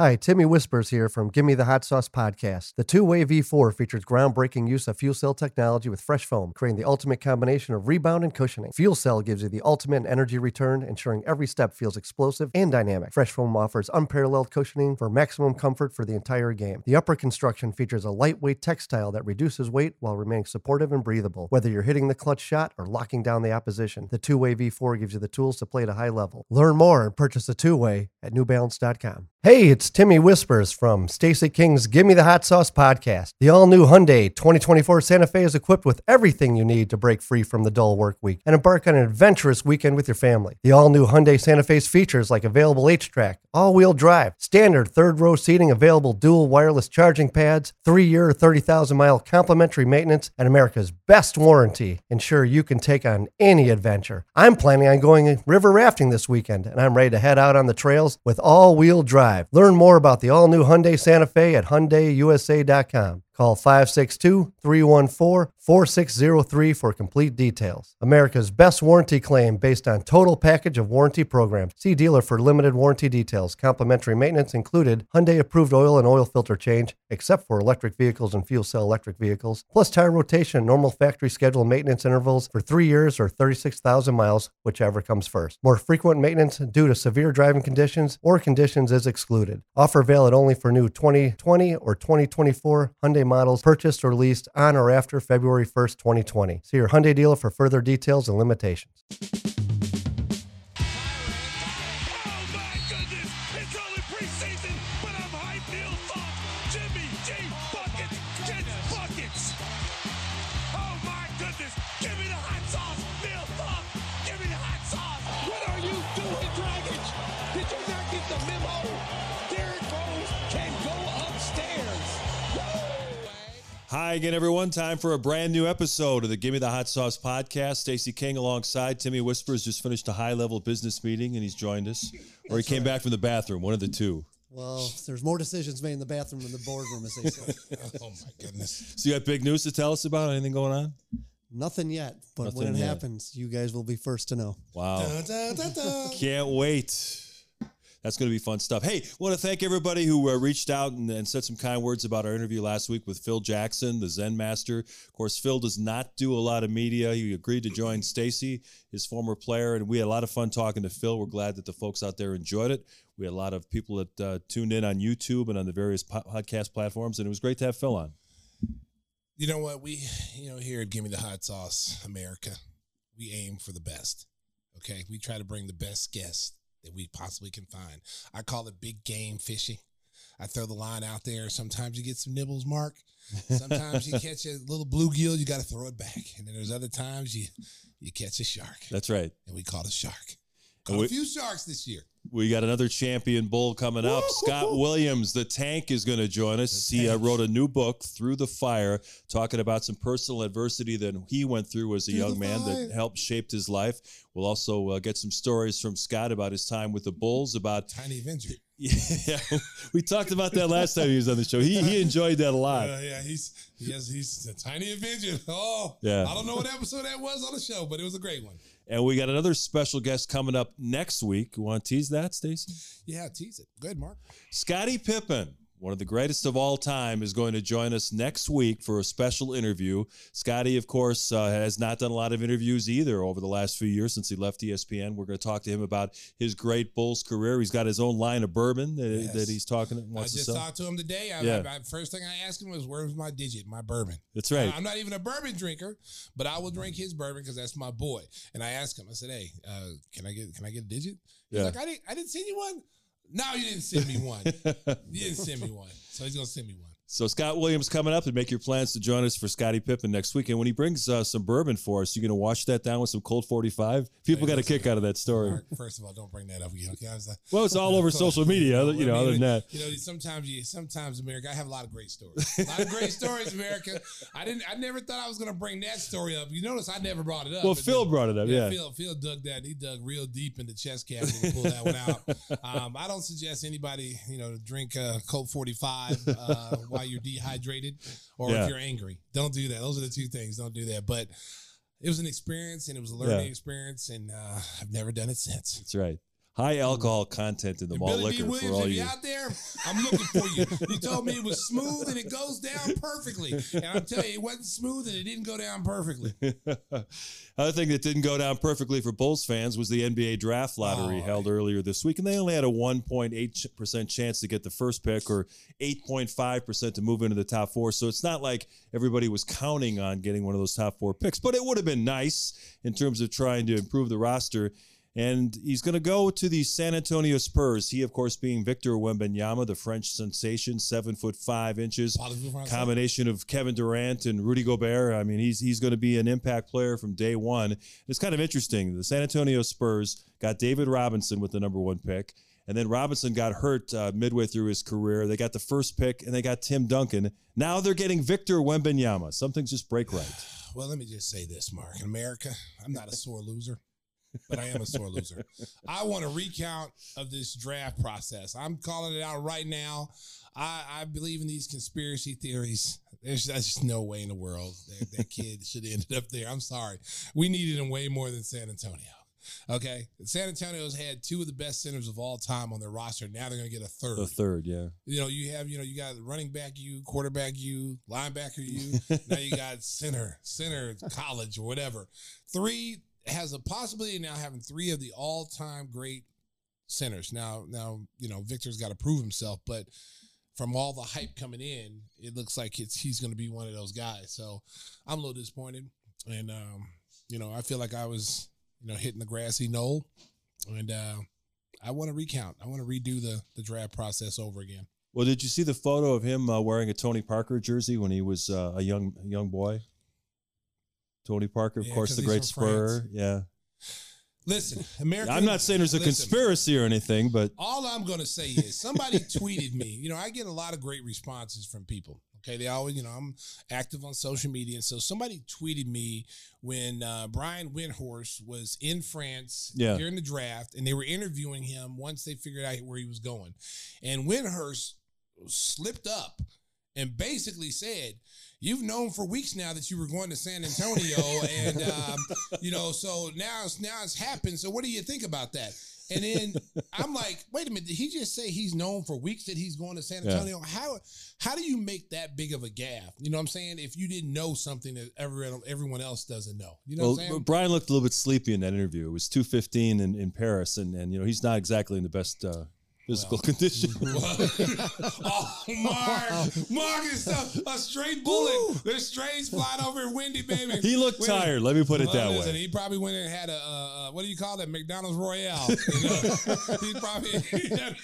Hi, Timmy Whispers here from Gimme the Hot Sauce podcast. The two way V4 features groundbreaking use of fuel cell technology with fresh foam, creating the ultimate combination of rebound and cushioning. Fuel cell gives you the ultimate energy return, ensuring every step feels explosive and dynamic. Fresh foam offers unparalleled cushioning for maximum comfort for the entire game. The upper construction features a lightweight textile that reduces weight while remaining supportive and breathable. Whether you're hitting the clutch shot or locking down the opposition, the two way V4 gives you the tools to play at a high level. Learn more and purchase the two way at newbalance.com. Hey, it's Timmy Whispers from Stacey King's Gimme the Hot Sauce podcast. The all new Hyundai 2024 Santa Fe is equipped with everything you need to break free from the dull work week and embark on an adventurous weekend with your family. The all new Hyundai Santa Fe's features like available HTRAC, all wheel drive, standard third row seating, available dual wireless charging pads, three year, 30,000 mile complimentary maintenance, and America's best warranty ensure you can take on any adventure. I'm planning on going river rafting this weekend, and I'm ready to head out on the trails with all wheel drive. Learn more about the all new Hyundai Santa Fe at HyundaiUSA.com. Call 562 314 4603 for complete details. America's best warranty claim based on total package of warranty programs. See dealer for limited warranty details. Complimentary maintenance included Hyundai approved oil and oil filter change, except for electric vehicles and fuel cell electric vehicles, plus tire rotation normal factory schedule maintenance intervals for three years or 36,000 miles, whichever comes first. More frequent maintenance due to severe driving conditions or conditions is excluded. Offer valid only for new 2020 or 2024 Hyundai models purchased or leased on or after February 1st, 2020. See your Hyundai dealer for further details and limitations. Hi again, everyone. Time for a brand new episode of the Give Me the Hot Sauce podcast. Stacey King alongside Timmy Whispers just finished a high level business meeting and he's joined us. Or he came back from the bathroom, one of the two. Well, there's more decisions made in the bathroom than the boardroom, as they say. Oh my goodness. So you got big news to tell us about? Anything going on? Nothing yet, but when it yet. happens, you guys will be first to know. Wow. Da, da, da, da. Can't wait. That's going to be fun stuff. Hey, want to thank everybody who uh, reached out and, and said some kind words about our interview last week with Phil Jackson, the Zen Master. Of course, Phil does not do a lot of media. He agreed to join Stacey, his former player, and we had a lot of fun talking to Phil. We're glad that the folks out there enjoyed it. We had a lot of people that uh, tuned in on YouTube and on the various podcast platforms, and it was great to have Phil on. You know what? We, you know, here at Give Me the Hot Sauce America, we aim for the best. Okay. We try to bring the best guests that we possibly can find. I call it big game fishing. I throw the line out there. Sometimes you get some nibbles, Mark. Sometimes you catch a little bluegill, you got to throw it back. And then there's other times you you catch a shark, That's right. and we caught a shark. A few sharks this year. We got another champion bull coming up. Scott Williams, the tank, is going to join us. The He uh, wrote a new book, Through the Fire, talking about some personal adversity that he went through as a Through young man that helped shaped his life. We'll also uh, get some stories from Scott about his time with the Bulls, about Tiny Avenger. yeah, we talked about that last time he was on the show. He he enjoyed that a lot. Uh, yeah, he's yes, he's a tiny Avenger. Oh, Yeah. I don't know what episode that was on the show, but it was a great one. And we got another special guest coming up next week. You want to tease that, Stacey? Yeah, tease it. Good, Mark. Scottie Pippen, one of the greatest of all time, is going to join us next week for a special interview. Scotty, of course, uh, has not done a lot of interviews either over the last few years since he left ESPN. We're going to talk to him about his great Bulls career. He's got his own line of bourbon that, Yes. that he's talking I wants to just sell. talked to him today. I, Yeah. I, I- first thing I asked him was, "Where's my digit, my bourbon?" That's right. I'm not even a bourbon drinker, but I will drink his bourbon because that's my boy. And I asked him, I said, "Hey, uh, can I get can I get a digit?" He's Yeah. like, "I didn't I didn't send you one." No, you didn't send me one. you didn't send me one. So he's gonna send me one. So Scott Williams coming up and make your plans to join us for Scottie Pippen next week. And when he brings uh, some bourbon for us, you're going to wash that down with some cold 45? People Hey, got a kick out of that story. Mark, first of all, don't bring that up again. Okay, I was like, Well, it's all over social media, you know, I other than that. You know, sometimes you, sometimes America, I have a lot of great stories. A lot of great stories, America. I didn't, I never thought I was going to bring that story up. You notice I never brought it up. Well, Phil then- brought it up, yeah. Phil, Phil dug that. He dug real deep in the chest cavity to pull that one out. Um, I don't suggest anybody, you know, drink uh, Colt 45 uh, while you're dehydrated or Yeah. if you're angry. Don't do that. Those are the two things. Don't do that. But it was an experience and it was a learning Yeah. experience, and uh, I've never done it since. That's right. High alcohol content in the And malt Billy D. liquor for Williams, all if you. out there, I'm looking for you. You told me it was smooth and it goes down perfectly. And I'm telling you, it wasn't smooth and it didn't go down perfectly. Other thing that didn't go down perfectly for Bulls fans was the NBA draft lottery Oh. held earlier this week, and they only had a 1.8% chance to get the first pick or 8.5% to move into the top four. So it's not like everybody was counting on getting one of those top four picks, but it would have been nice in terms of trying to improve the roster. And he's going to go to the San Antonio Spurs. He, of course, being Victor Wembanyama, the French sensation, seven foot five inches combination of Kevin Durant and Rudy Gobert. I mean, he's he's going to be an impact player from day one. It's kind of interesting. The San Antonio Spurs got David Robinson with the number one pick, and then Robinson got hurt uh, midway through his career. They got the first pick, and they got Tim Duncan. Now they're getting Victor Wembanyama. Something's just break right. Well, let me just say this, Mark. In America, I'm not a sore loser, but I am a sore loser. I want a recount of this draft process. I'm calling it out right now. I, I believe in these conspiracy theories. There's, there's just no way in the world that, that kid should have ended up there. I'm sorry. We needed him way more than San Antonio. Okay. San Antonio's had two of the best centers of all time on their roster. Now they're going to get a third. The third, yeah. You know, you have, you know, you got running back you, quarterback you, linebacker you. now you got center, center, college or whatever. Three has a possibility of now having three of the all-time great centers. Now, now, you know, Victor's got to prove himself, but from all the hype coming in, it looks like it's he's going to be one of those guys. So I'm a little disappointed, and um, you know, I feel like I was, you know, hitting the grassy knoll, and uh, I want to recount. I want to redo the the draft process over again. Well, did you see the photo of him uh, wearing a Tony Parker jersey when he was uh, a young young boy? Tony Parker, of Yeah, course, the great spur. Yeah. Listen, America. I'm not saying there's a listen, conspiracy or anything, but All I'm going to say is somebody tweeted me. You know, I get a lot of great responses from people. Okay. They always, you know, I'm active on social media. And so somebody tweeted me when uh, Brian Windhorst was in France Yeah. during the draft and they were interviewing him once they figured out where he was going. And Windhorst slipped up and basically said, You've known for weeks now that you were going to San Antonio, and um, you know, so now it's now it's happened. So what do you think about that? And then I'm like, wait a minute, did he just say he's known for weeks that he's going to San Yeah. Antonio? How how do you make that big of a gaffe? You know what I'm saying? If you didn't know something that everyone everyone else doesn't know, you know well, what I'm saying? Brian looked a little bit sleepy in that interview. It was 2:15 in, in Paris, and and you know he's not exactly in the best uh, physical condition. oh, Mark, Mark is a, a straight bullet. There's strays flying over in windy, baby. he looked Wait, tired. Let me put it Well, that listen, way. He probably went and had a uh, uh, what do you call that McDonald's Royale? You know? he probably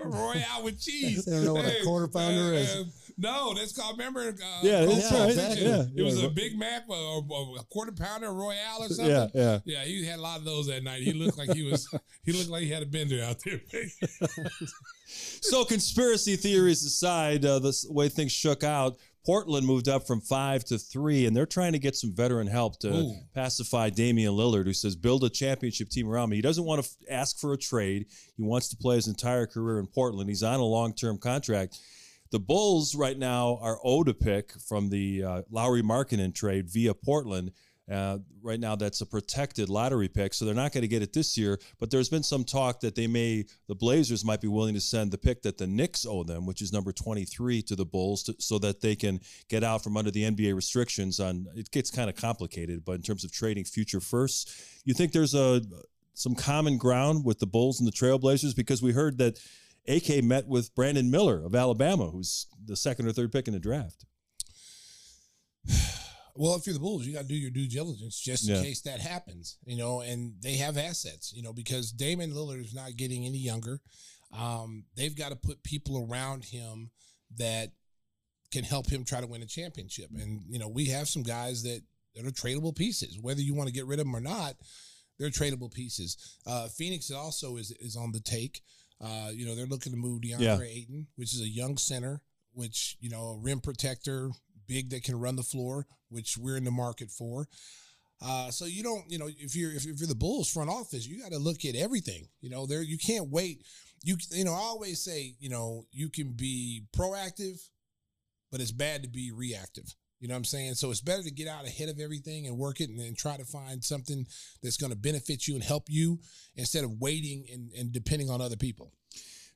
Royale with cheese. They don't know what a quarter pounder is. No, that's called. Remember? Uh, Yeah, that's right. Yeah, it was yeah. a Big Mac, or, or a quarter pounder Royale or something. Yeah, yeah. Yeah, he had a lot of those that night. He looked like he was. he looked like he had a bender out there. So conspiracy theories aside, uh, the way things shook out, Portland moved up from five to three, and they're trying to get some veteran help to Ooh. pacify Damian Lillard, who says, "Build a championship team around me." He doesn't want to f- ask for a trade. He wants to play his entire career in Portland. He's on a long-term contract. The Bulls right now are owed a pick from the uh, Lauri Markkanen trade via Portland. Uh, right now, that's a protected lottery pick, so they're not going to get it this year. But there's been some talk that they may, the Blazers might be willing to send the pick that the Knicks owe them, which is number 23, to the Bulls, to, so that they can get out from under the NBA restrictions. On it gets kind of complicated, but in terms of trading future firsts, you think there's a some common ground with the Bulls and the Trailblazers because we heard that AK met with Brandon Miller of Alabama, who's the second or third pick in the draft. Well, if you're the Bulls, you got to do your due diligence just in Yeah. case that happens, you know. And they have assets, you know, because Damian Lillard is not getting any younger. Um, they've got to put people around him that can help him try to win a championship. And you know, we have some guys that that are tradable pieces. Whether you want to get rid of them or not, they're tradable pieces. Uh, Phoenix also is is on the take. Uh, you know, they're looking to move DeAndre Yeah. Ayton, which is a young center, which you know, a rim protector, big that can run the floor, which we're in the market for. Uh, so you don't, you know, if you're if, if you're the Bulls front office, you got to look at everything. You know, there you can't wait. You you know, I always say, you know, you can be proactive, but it's bad to be reactive. You know what I'm saying? So it's better to get out ahead of everything and work it and then try to find something that's going to benefit you and help you instead of waiting and, and depending on other people.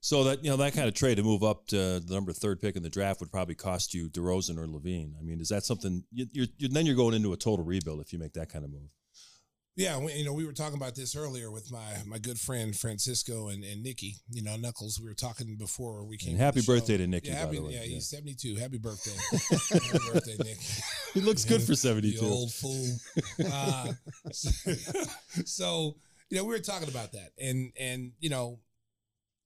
So that you know that kind of trade to move up to the number third pick in the draft would probably cost you DeRozan or LaVine. I mean, is that something? You, you're then you're going into a total rebuild if you make that kind of move. Yeah, we, you know, we were talking about this earlier with my my good friend Francisco and, and Nikki. You know, Knuckles. We were talking before we came. And happy birthday to Nikki, Yeah, happy, yeah, Yeah. he's seventy two. Happy birthday, happy birthday, Nick. He looks good for You 72. old fool. Uh, so you know, we were talking about that, and and you know,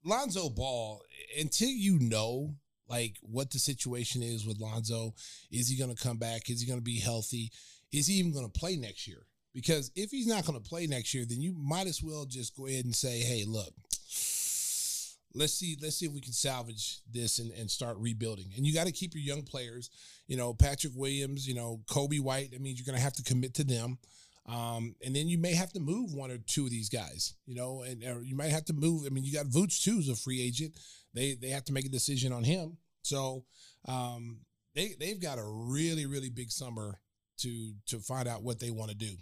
Lonzo Ball. Until you know like what the situation is with Lonzo, is he going to come back? Is he going to be healthy? Is he even going to play next year? Because if he's not going to play next year, then you might as well just go ahead and say, "Hey, look." Let's see. Let's see if we can salvage this and, and start rebuilding. And you got to keep your young players. You know, Patrick Williams. You know, Coby White. that means you're going to have to commit to them. Um, and then you may have to move one or two of these guys, you know, and you might have to move. I mean, you got Vooch too as a free agent. They they have to make a decision on him. So um, they they've got a really really big summer to to find out what they want to do.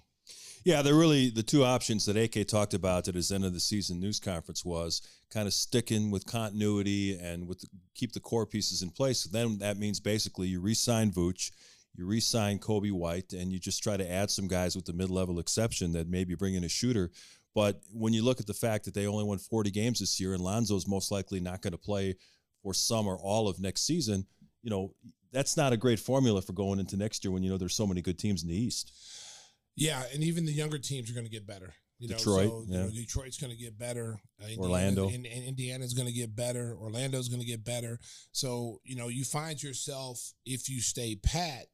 Yeah, they're really the two options that AK talked about at his end of the season news conference was kind of sticking with continuity and with keep the core pieces in place. Then that means basically you re-sign Vooch, you re-sign Coby White, and you just try to add some guys with the mid-level exception that maybe bring in a shooter. But when you look at the fact that they only won 40 games this year and Lonzo's most likely not going to play for some or all of next season, you know, that's not a great formula for going into next year when you know there's so many good teams in the East. Yeah, and even the younger teams are going to get better. You know, Detroit, so, you know, Detroit's going to get better. Uh, Indiana- Orlando. and, and Indiana's going to get better. Orlando's going to get better. So you know, you find yourself if you stay pat,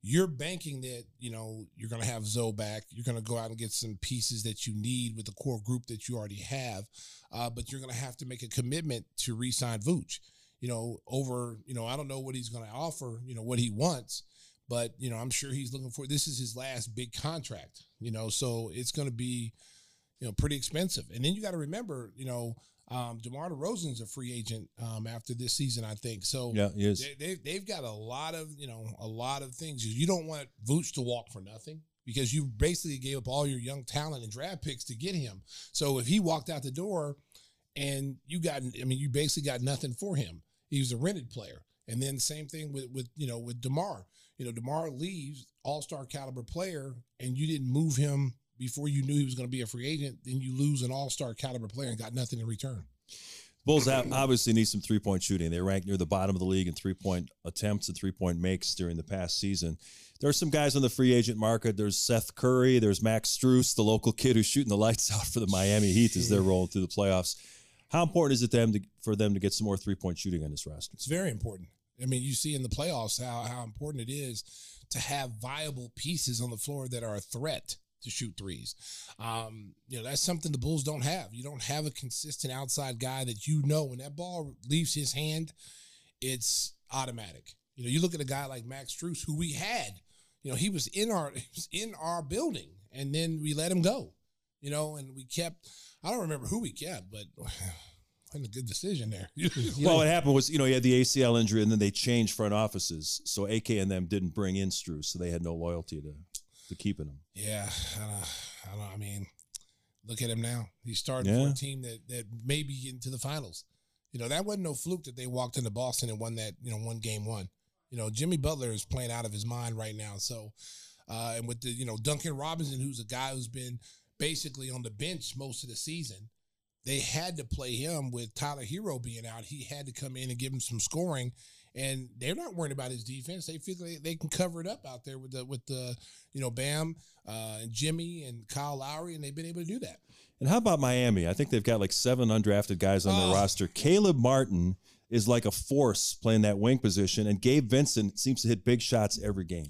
you're banking that you know you're going to have Zoe back. You're going to go out and get some pieces that you need with the core group that you already have, uh, but you're going to have to make a commitment to re-sign Vooch. You know, over you know, I don't know what he's going to offer. You know, what he wants but you know i'm sure he's looking for this is his last big contract you know so it's going to be you know pretty expensive. And then you got to remember you know um demar DeRozan's a free agent um after this season i think. So Yeah, they, they, they've got a lot of you know a lot of things. You don't want Vooch to walk for nothing because you basically gave up all your young talent and draft picks to get him. So if he walked out the door and you got i mean you basically got nothing for him. He was a rented player. And then same thing with with you know with demar you know demar leaves all-star caliber player and you didn't move him before you knew he was going to be a free agent then you lose an all-star caliber player and got nothing in return Bulls ob- obviously need some three point shooting. They rank near the bottom of the league in three point attempts and three point makes during the past season. There are some guys on the free agent market. There's Seth Curry. There's Max Strus, the local kid who's shooting the lights out for the Miami Heat as they're rolling through the playoffs. How important is it them to, for them to get some more three point shooting on this roster? It's very important. I mean, you see in the playoffs how how important it is to have viable pieces on the floor that are a threat to shoot threes. Um, you know, that's something the Bulls don't have. You don't have a consistent outside guy that you know when that ball leaves his hand, it's automatic. You know, you look at a guy like Max Strus, who we had. You know, he was in our he was in our building, and then we let him go. You know, and we kept. I don't remember who we kept, but wasn't a good decision there. Well, what happened was, you know, he had the ACL injury, and then they changed front offices. So AK and them didn't bring in Strus, so they had no loyalty to to keeping him. Yeah, I don't, I don't. I mean, look at him now. He's starting for a team that that may be getting to the finals. You know, that wasn't no fluke that they walked into Boston and won that. You know, one game one. You know, Jimmy Butler is playing out of his mind right now. So, uh, and with the you know Duncan Robinson, who's a guy who's been basically on the bench most of the season, they had to play him with Tyler Herro being out. He had to come in and give him some scoring, and they're not worried about his defense. They feel they, they can cover it up out there with the with the you know Bam uh, and Jimmy and Kyle Lowry, and they've been able to do that. And how about Miami? I think they've got like seven undrafted guys on Oh. their roster. Caleb Martin is like a force playing that wing position, and Gabe Vincent seems to hit big shots every game.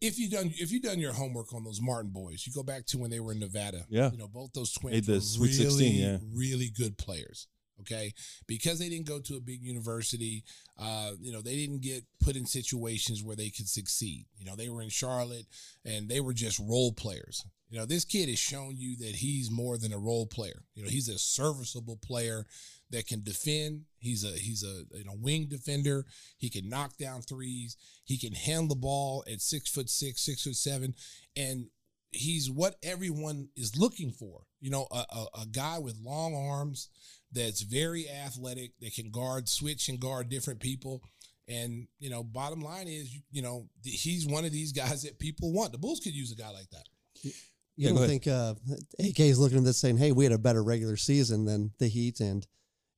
If you done if you done your homework on those Martin boys, you go back to when they were in Nevada. Yeah. you know both those twins the were Sweet really 16, yeah. really good players. Okay, because they didn't go to a big university, uh, you know they didn't get put in situations where they could succeed. You know they were in Charlotte and they were just role players. You know this kid has shown you that he's more than a role player. You know he's a serviceable player that can defend. He's a he's a you know wing defender. He can knock down threes. He can handle the ball at six foot six, six foot seven, and he's what everyone is looking for. You know, a, a, a guy with long arms that's very athletic that can guard, switch, and guard different people. And you know, bottom line is, you, you know, he's one of these guys that people want. The Bulls could use a guy like that. You Yeah, don't think uh, AK is looking at this saying, "Hey, we had a better regular season than the Heat, and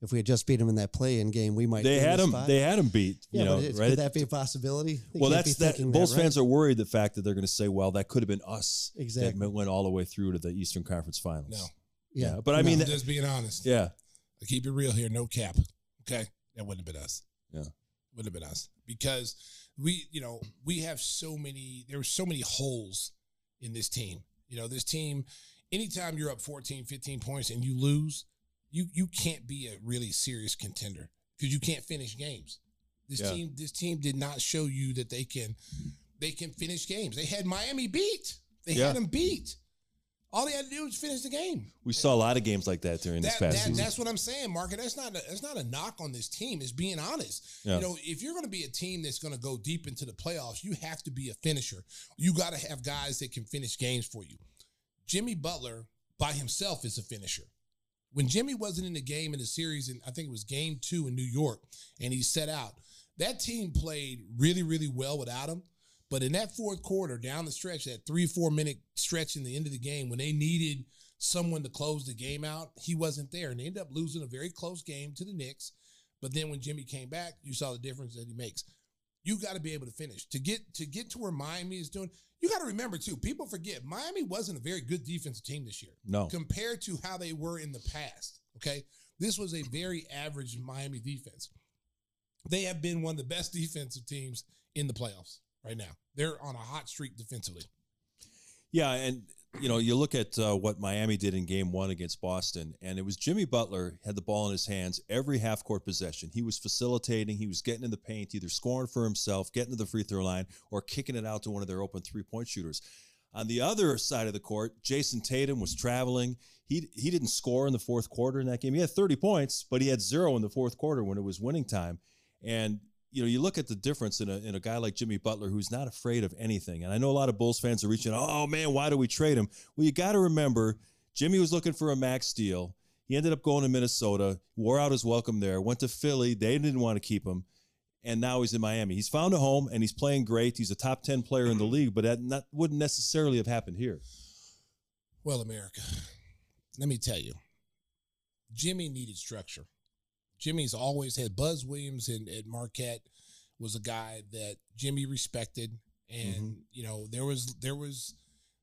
if we had just beat them in that play-in game, we might." They had them. him. spot." They had them beat. yeah, you know, but it's- right? could that be a possibility? They well, can't that's that. thinking Bulls right? fans are worried the fact that they're going to say, "Well, that could have been us." Exactly. That went all the way through to the Eastern Conference Finals. No, Yeah, but I mean, that- just being honest. yeah, I keep it real here, no cap. Okay, that wouldn't have been us. Yeah. wouldn't have been us because we, you know, we have so many. There were so many holes in this team. You know, this team. Anytime you're up 14, 15 points and you lose, you you can't be a really serious contender because you can't finish games. This Yeah. team, this team did not show you that they can they can finish games. They had Miami beat. They Yeah. had them beat. All they had to do was finish the game. we saw a lot of games like that during this past that, season. that's what I'm saying, Mark. And that's not a, that's not a knock on this team. It's being honest. Yeah. You know, if you're going to be a team that's going to go deep into the playoffs, you have to be a finisher. You got to have guys that can finish games for you. Jimmy Butler by himself is a finisher. When Jimmy wasn't in the game in the series, and I think it was Game Two in New York, and he set out, that team played really, really well without him. But in that fourth quarter, down the stretch, that three, four minute stretch in the end of the game, when they needed someone to close the game out, he wasn't there. And they ended up losing a very close game to the Knicks. But then when Jimmy came back, you saw the difference that he makes. You got to be able to finish. To get to get to where Miami is doing, you got to remember too, people forget Miami wasn't a very good defensive team this year no, compared to how they were in the past. Okay. This was a very average Miami defense. They have been one of the best defensive teams in the playoffs right now. They're on a hot streak defensively. Yeah, and you know, you look at uh, what Miami did in Game One against Boston, and it was Jimmy Butler had the ball in his hands every half court possession. He was facilitating, he was getting in the paint, either scoring for himself, getting to the free throw line, or kicking it out to one of their open three point shooters. On the other side of the court, Jayson Tatum was traveling. He he didn't score in the fourth quarter in that game. He had 30 points, but he had zero in the fourth quarter when it was winning time. And you know, you look at the difference in a in a guy like Jimmy Butler who's not afraid of anything. And I know a lot of Bulls fans are reaching, oh man, why do we trade him? Well, you got to remember, Jimmy was looking for a max deal. He ended up going to Minnesota, wore out his welcome there, went to Philly. They didn't want to keep him. And now he's in Miami. He's found a home and he's playing great. He's a top 10 player in the mm-hmm. league, but that not, wouldn't necessarily have happened here. Well, America, let me tell you, Jimmy needed structure. Jimmy's always had Buzz Williams and at Marquette was a guy that Jimmy respected, and mm-hmm. you know there was there was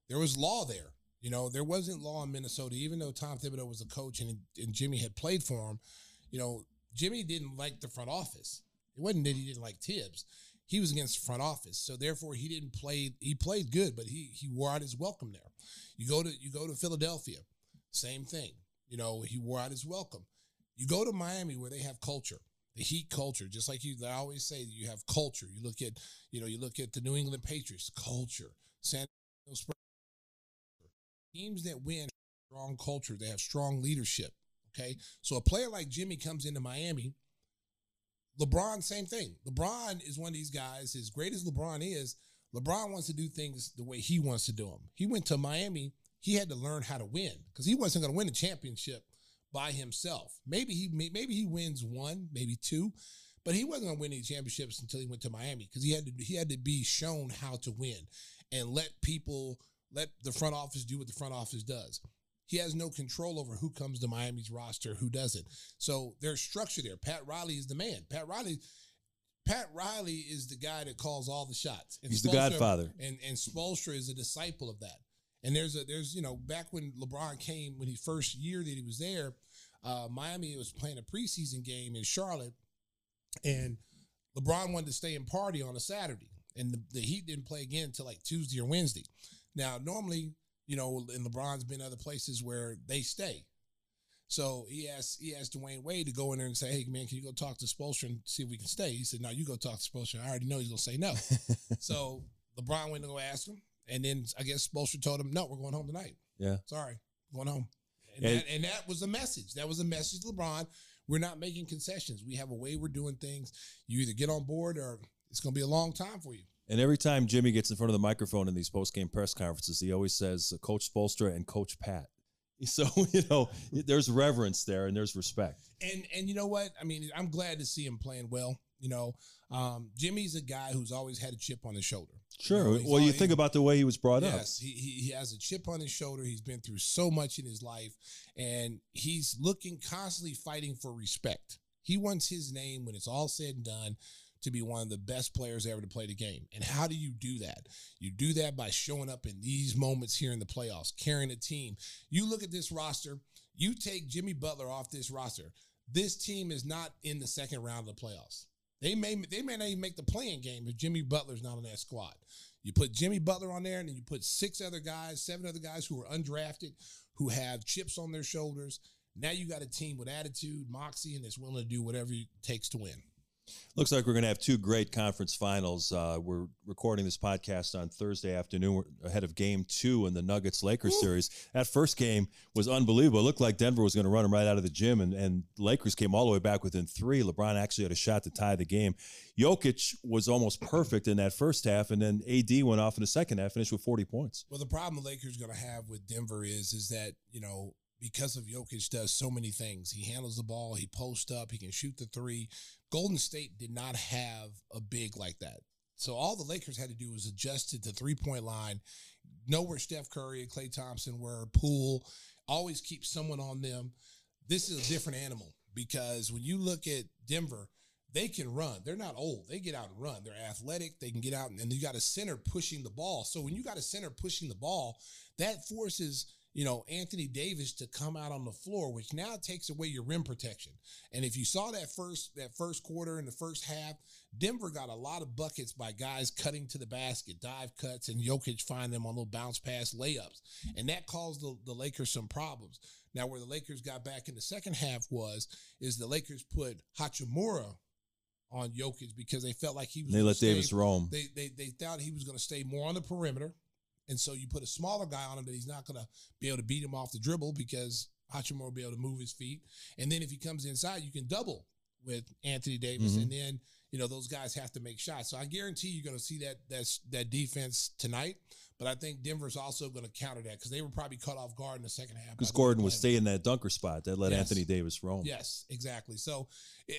there was law there. You know there wasn't law in Minnesota, even though Tom Thibodeau was a coach and and Jimmy had played for him. You know Jimmy didn't like the front office. It wasn't that he didn't like Thibs. He was against the front office, so therefore he didn't play. He played good, but he he wore out his welcome there. You go to you go to Philadelphia, same thing. You know, he wore out his welcome. You go to Miami where they have culture, the Heat culture, just like you. I always say you have culture. You look at you know you look at the New England Patriots culture, San Antonio Spurs, teams that win strong culture. They have strong leadership. Okay, so a player like Jimmy comes into Miami. LeBron, same thing. LeBron is one of these guys. As great as LeBron is, LeBron wants to do things the way he wants to do them. He went to Miami. He had to learn how to win because he wasn't going to win a championship by himself. Maybe he maybe he wins one, maybe two, but he wasn't going to win any championships until he went to Miami because he had to he had to be shown how to win and let people let the front office do what the front office does. He has no control over who comes to Miami's roster, who doesn't. So there's structure there. Pat Riley is the man. Pat Riley Pat Riley is the guy that calls all the shots. And He's the godfather. And and Spoelstra is a disciple of that. And there's a there's you know back when LeBron came when he first year that he was there, uh, Miami was playing a preseason game in Charlotte, and LeBron wanted to stay and party on a Saturday, and the, the Heat didn't play again until like Tuesday or Wednesday. Now normally you know, and LeBron's been other places where they stay. So he asked he asked Dwyane Wade to go in there and say, "Hey man, can you go talk to Spoelstra and see if we can stay?" He said, "No, you go talk to Spoelstra. I already know he's gonna say no." so LeBron went to go ask him, and then I guess Spoelstra told him, "No, we're going home tonight. Yeah. Sorry, going home." And, And- that, and that was a message. That was a message to LeBron. we're not making concessions. We have a way we're doing things. You either get on board or it's going to be a long time for you. And every time Jimmy gets in front of the microphone in these post game press conferences, he always says uh, Coach Spoelstra and Coach Pat. So you know, there's reverence there and there's respect. And and you know what? I mean, I'm glad to see him playing well. You know, um, Jimmy's a guy who's always had a chip on his shoulder. Sure. You know, well, you think about the way he was brought up. Yes, he, he he has a chip on his shoulder. He's been through so much in his life, and he's looking constantly fighting for respect. He wants his name when it's all said and done to be one of the best players ever to play the game. And how do you do that? You do that by showing up in these moments here in the playoffs, carrying a team. You look at this roster. You take Jimmy Butler off this roster. This team is not in the second round of the playoffs. They may they may not even make the playing game if Jimmy Butler's not on that squad. You put Jimmy Butler on there, and then you put six other guys, seven other guys who are undrafted, who have chips on their shoulders. Now you got a team with attitude, moxie, and that's willing to do whatever it takes to win. Looks like we're going to have two great conference finals. Uh, we're recording this podcast on Thursday afternoon We're ahead of game two in the Nuggets Lakers series. That first game was unbelievable. It looked like Denver was going to run them right out of the gym, and, and Lakers came all the way back within three. LeBron actually had a shot to tie the game. Jokic was almost perfect in that first half, and then AD went off in the second half, finished with 40 points. Well, the problem the Lakers going to have with Denver is is that you know because of Jokic does so many things. He handles the ball, he posts up, he can shoot the three. Golden State did not have a big like that. So all the Lakers had to do was adjust to the three point line, know where Steph Curry and Klay Thompson were, pool, always keep someone on them. This is a different animal because when you look at Denver, they can run. They're not old. They get out and run. They're athletic. They can get out, and, and you got a center pushing the ball. So when you got a center pushing the ball, that forces you know Anthony Davis to come out on the floor, which now takes away your rim protection. And if you saw that first that first quarter and the first half, Denver got a lot of buckets by guys cutting to the basket, dive cuts, and Jokic find them on little bounce pass layups, and that caused the, the Lakers some problems. Now, where the Lakers got back in the second half was is the Lakers put Hachimura on Jokic because they felt like he was. They let stay- Davis roam. They, they they thought he was going to stay more on the perimeter, and so you put a smaller guy on him that he's not going to be able to beat him off the dribble because Hachimura will be able to move his feet, and then if he comes inside, you can double with Anthony Davis, Mhm. and then you know those guys have to make shots. So I guarantee you're going to see that that's that defense tonight. But I think Denver's also going to counter that because they were probably caught off guard in the second half. Because Gordon was staying in that dunker spot that let Yes. Anthony Davis roam. Yes, exactly. So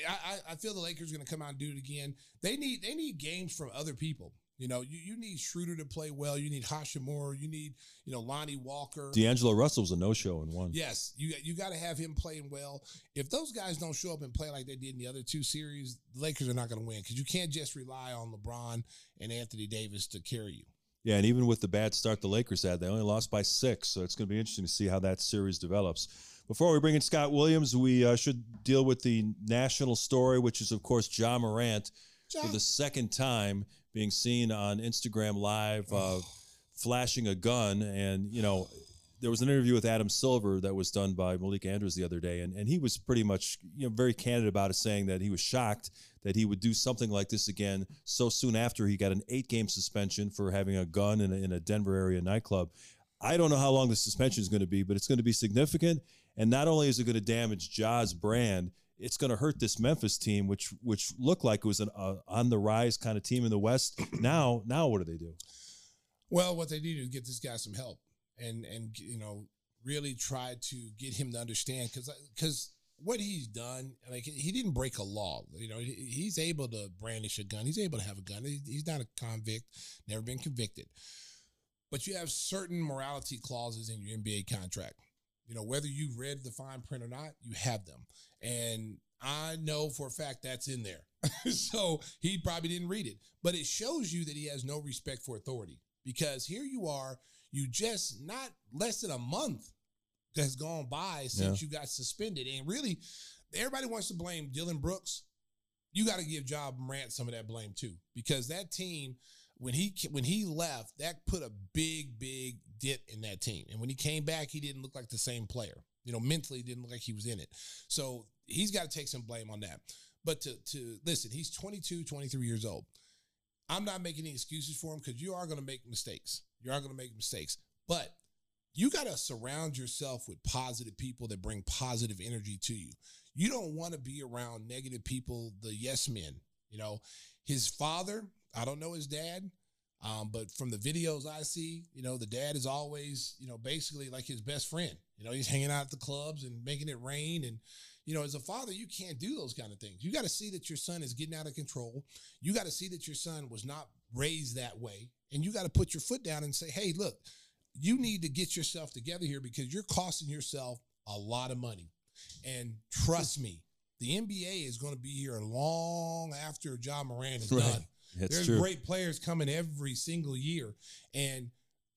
I, I, I feel the Lakers are going to come out and do it again. They need they need games from other people. You know, you, you need Schroeder to play well. You need Hachimura. You need you know Lonnie Walker. D'Angelo Russell was a no-show in one. Yes, you you got to have him playing well. If those guys don't show up and play like they did in the other two series, the Lakers are not going to win because you can't just rely on LeBron and Anthony Davis to carry you. Yeah, and even with the bad start the Lakers had, they only lost by six. So it's going to be interesting to see how that series develops. Before we bring in Scott Williams, we uh, should deal with the national story, which is, of course, Ja Morant for the second time being seen on Instagram Live uh, flashing a gun. And, you know, there was an interview with Adam Silver that was done by Malika Andrews the other day, and, and he was pretty much you know very candid about it, saying that he was shocked that he would do something like this again so soon after he got an eight game suspension for having a gun in a, in a Denver area nightclub. I don't know how long the suspension is going to be, but it's going to be significant. And not only is it going to damage Ja's brand, it's going to hurt this Memphis team, which which looked like it was an uh, on the rise kind of team in the West. Now, now what do they do? Well, what they need to get this guy some help and and you know really try to get him to understand because because what he's done like he didn't break a law you know he's able to brandish a gun he's able to have a gun he's not a convict never been convicted but you have certain morality clauses in your NBA contract you know whether you read the fine print or not you have them. And I know for a fact that's in there. So he probably didn't read it. But it shows you that he has no respect for authority because here you are you just not less than a month has gone by since you got suspended. And really everybody wants to blame Dillon Brooks. You got to give Ja Morant some of that blame too because that team when he when he left that put a big big dent in that team and when he came back he didn't look like the same player you know mentally didn't look like he was in it so he's got to take some blame on that but to to listen he's 22 23 years old I'm not making any excuses for him because you are going to make mistakes. You are going to make mistakes. But you got to surround yourself with positive people that bring positive energy to you. You don't want to be around negative people, the yes men. You know, his father, I don't know his dad, um, but from the videos I see, you know, the dad is always, you know, basically like his best friend. You know, he's hanging out at the clubs and making it rain. And, you know, as a father, you can't do those kind of things. You got to see that your son is getting out of control. You got to see that your son was not raised that way. And you got to put your foot down and say, hey, look, you need to get yourself together here because you're costing yourself a lot of money. And trust me, the NBA is going to be here long after Ja Morant is Right. done. There's true. great players coming every single year. And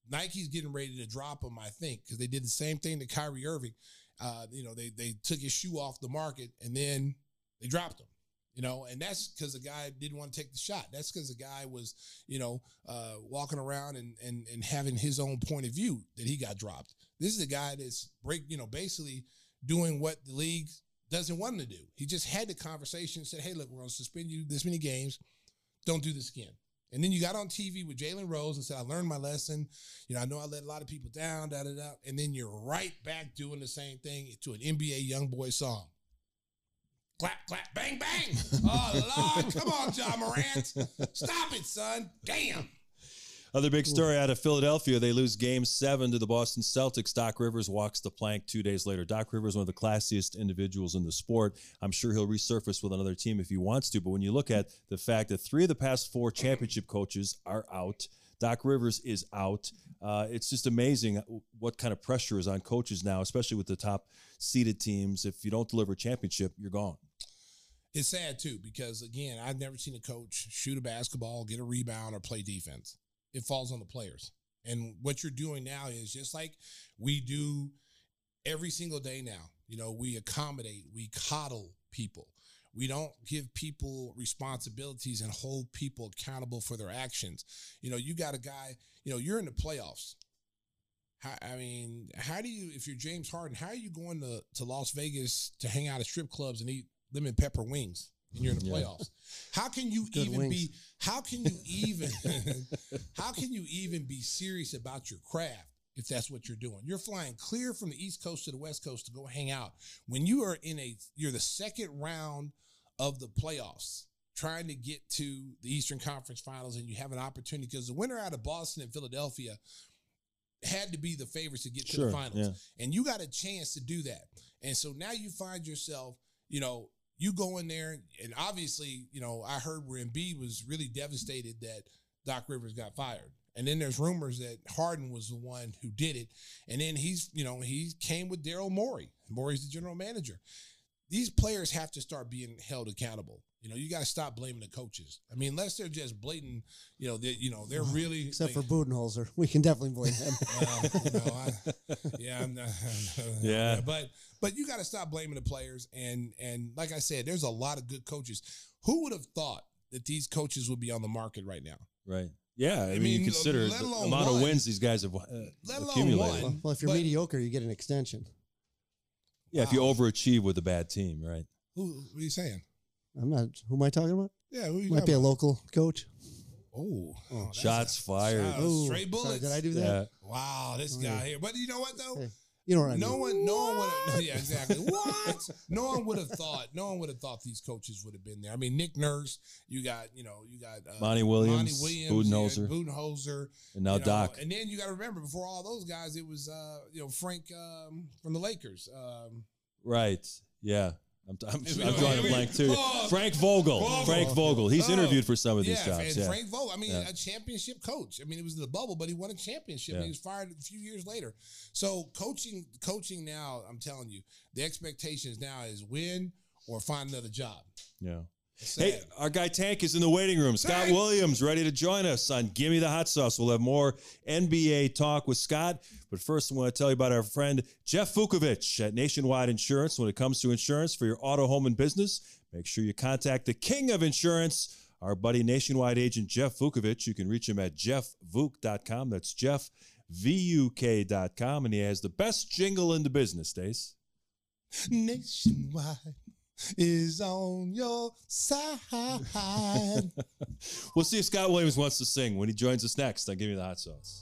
Nike's getting ready to drop them, I think, because they did the same thing to Kyrie Irving. Uh, you know, they they took his shoe off the market and then they dropped him. You know, and that's because the guy didn't want to take the shot. That's because the guy was, you know, uh, walking around and, and and having his own point of view that he got dropped. This is a guy that's break, you know, basically doing what the league doesn't want him to do. He just had the conversation and said, "Hey, look, we're going to suspend you this many games. Don't do this again." And then you got on TV with Jalen Rose and said, I learned my lesson. You know, I know I let a lot of people down, da da da. And then you're right back doing the same thing to an NBA young boy song. Clap, clap, bang, bang. Oh, Lord. Come on, Ja Morant. Stop it, son. Damn. Other big story out of Philadelphia, they lose game seven to the Boston Celtics. Doc Rivers walks the plank two days later. Doc Rivers, one of the classiest individuals in the sport. I'm sure he'll resurface with another team if he wants to. But when you look at the fact that three of the past four championship coaches are out, Doc Rivers is out. Uh, it's just amazing what kind of pressure is on coaches now, especially with the top seeded teams. If you don't deliver a championship, you're gone. It's sad, too, because, again, I've never seen a coach shoot a basketball, get a rebound, or play defense. It falls on the players. And what you're doing now is just like we do every single day now. You know, we accommodate, we coddle people. We don't give people responsibilities and hold people accountable for their actions. You know, you got a guy, you know, you're in the playoffs. I mean, how do you, if you're James Harden, how are you going to, to Las Vegas to hang out at strip clubs and eat lemon pepper wings and you're in the Yeah. playoffs? How can you Good even wings. be, how can you even, how can you even be serious about your craft? If that's what you're doing, you're flying clear from the East Coast to the West Coast to go hang out. When you are in a, you're the second round of the playoffs, trying to get to the Eastern Conference Finals, and you have an opportunity because the winner out of Boston and Philadelphia had to be the favorites to get to the finals, yeah. and you got a chance to do that. And so now you find yourself, you know, you go in there, and obviously, you know, I heard where Embiid was really devastated that Doc Rivers got fired. And then there's rumors that Harden was the one who did it. And then he's, you know, he came with Daryl Morey. Morey's the general manager. These players have to start being held accountable. You know, you got to stop blaming the coaches. I mean, unless they're just blatant, you know, they, you know, they're really Except like- for Budenholzer. We can definitely blame him. well, you know, I, yeah, I'm not, Yeah. but but you got to stop blaming the players. And and like I said, there's a lot of good coaches. Who would have thought that these coaches would be on the market right now? Right. Yeah. I, mean, mean, you consider the alone amount of wins these guys have uh, Let alone accumulated. one. well, well, if you're But- mediocre, you get an extension. Yeah, if you overachieve with a bad team, right? Who what are you saying? I'm not. Who am I talking about? Yeah, who you Might be a local coach. Oh, oh, Shots a- fired. shots, Ooh, straight sorry, bullets. did I do that? Yeah. Wow, this Oh, guy here. But you know what though? Hey, You know what I no mean? one, no one would have. Yeah, exactly. What? no one would have thought. No one would have thought these coaches would have been there. I mean, Nick Nurse. You got, you know, you got uh, Monty Williams, Monty Williams, Budenholzer. yeah, Budenholzer. And now you know, Doc. And then you got to remember, before all those guys, it was, uh, you know, Frank um, from the Lakers. Um, Right. Yeah. I'm, I'm, I'm drawing a blank too. Oh, Frank Vogel. Vogel. Frank Vogel. He's Oh, interviewed for some of these yeah, jobs. Yeah. Frank Vogel. I mean, Yeah. a championship coach. I mean, it was in the bubble, but he won a championship. Yeah. And he was fired a few years later. So coaching, coaching now, I'm telling you, the expectations now is win or find another job. yeah. Hey, our guy Tank is in the waiting room. Scott Williams ready to join us on Gimme the Hot Sauce. We'll have more NBA talk with Scott. But first, I want to tell you about our friend Jeff Vukovic at Nationwide Insurance. When it comes to insurance for your auto, home, and business, make sure you contact the king of insurance, our buddy Nationwide agent Jeff Vukovic. You can reach him at jeffvuk.com. That's Jeff, V-U-K.com. And he has the best jingle in the business, Stace. Nationwide is on your side. We'll see if Scott Williams wants to sing when he joins us next on Give Me the Hot Sauce.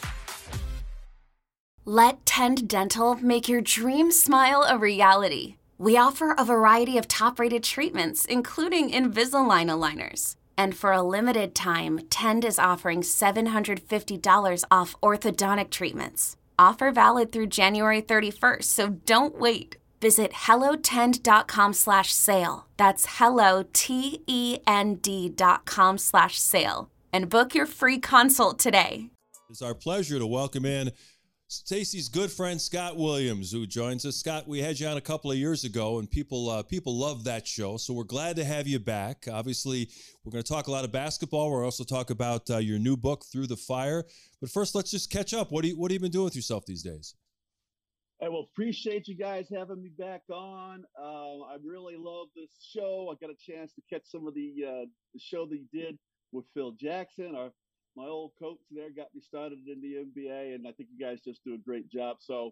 Let Tend Dental make your dream smile a reality. We offer a variety of top rated treatments, including Invisalign aligners. And for a limited time, Tend is offering $750 off orthodontic treatments. Offer valid through January 31st, so don't wait. Visit hellotend.com slash sale. That's hello, T-E-N-D dot com slash sale. And book your free consult today. It's our pleasure to welcome in Stacey's good friend Scott Williams, who joins us. Scott, we had you on a couple of years ago, and people uh, people love that show. So we're glad to have you back. Obviously, we're going to talk a lot of basketball. We're also talk about uh, your new book, Through the Fire. But first, let's just catch up. What do you, what have you been doing with yourself these days? I will appreciate you guys having me back on. Uh, I really love this show. I got a chance to catch some of the uh, the show that you did with Phil Jackson. Our my old coach there got me started in the NBA, and I think you guys just do a great job. So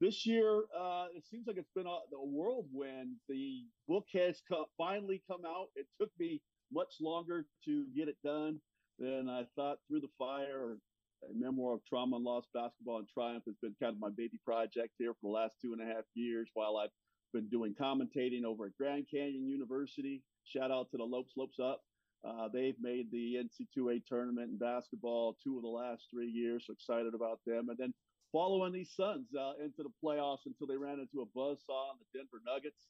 this year, uh, it seems like it's been a, a whirlwind. The book has come, finally come out. It took me much longer to get it done than I thought. Through the Fire, a memoir of trauma and loss, basketball and triumph, has been kind of my baby project here for the last two and a half years. While I've been doing commentating over at Grand Canyon University. Shout out to the Lopes Lopes Up. Uh, they've made the NC2A tournament in basketball two of the last three years. So excited about them. And then following these Suns uh, into the playoffs until they ran into a buzzsaw in the Denver Nuggets.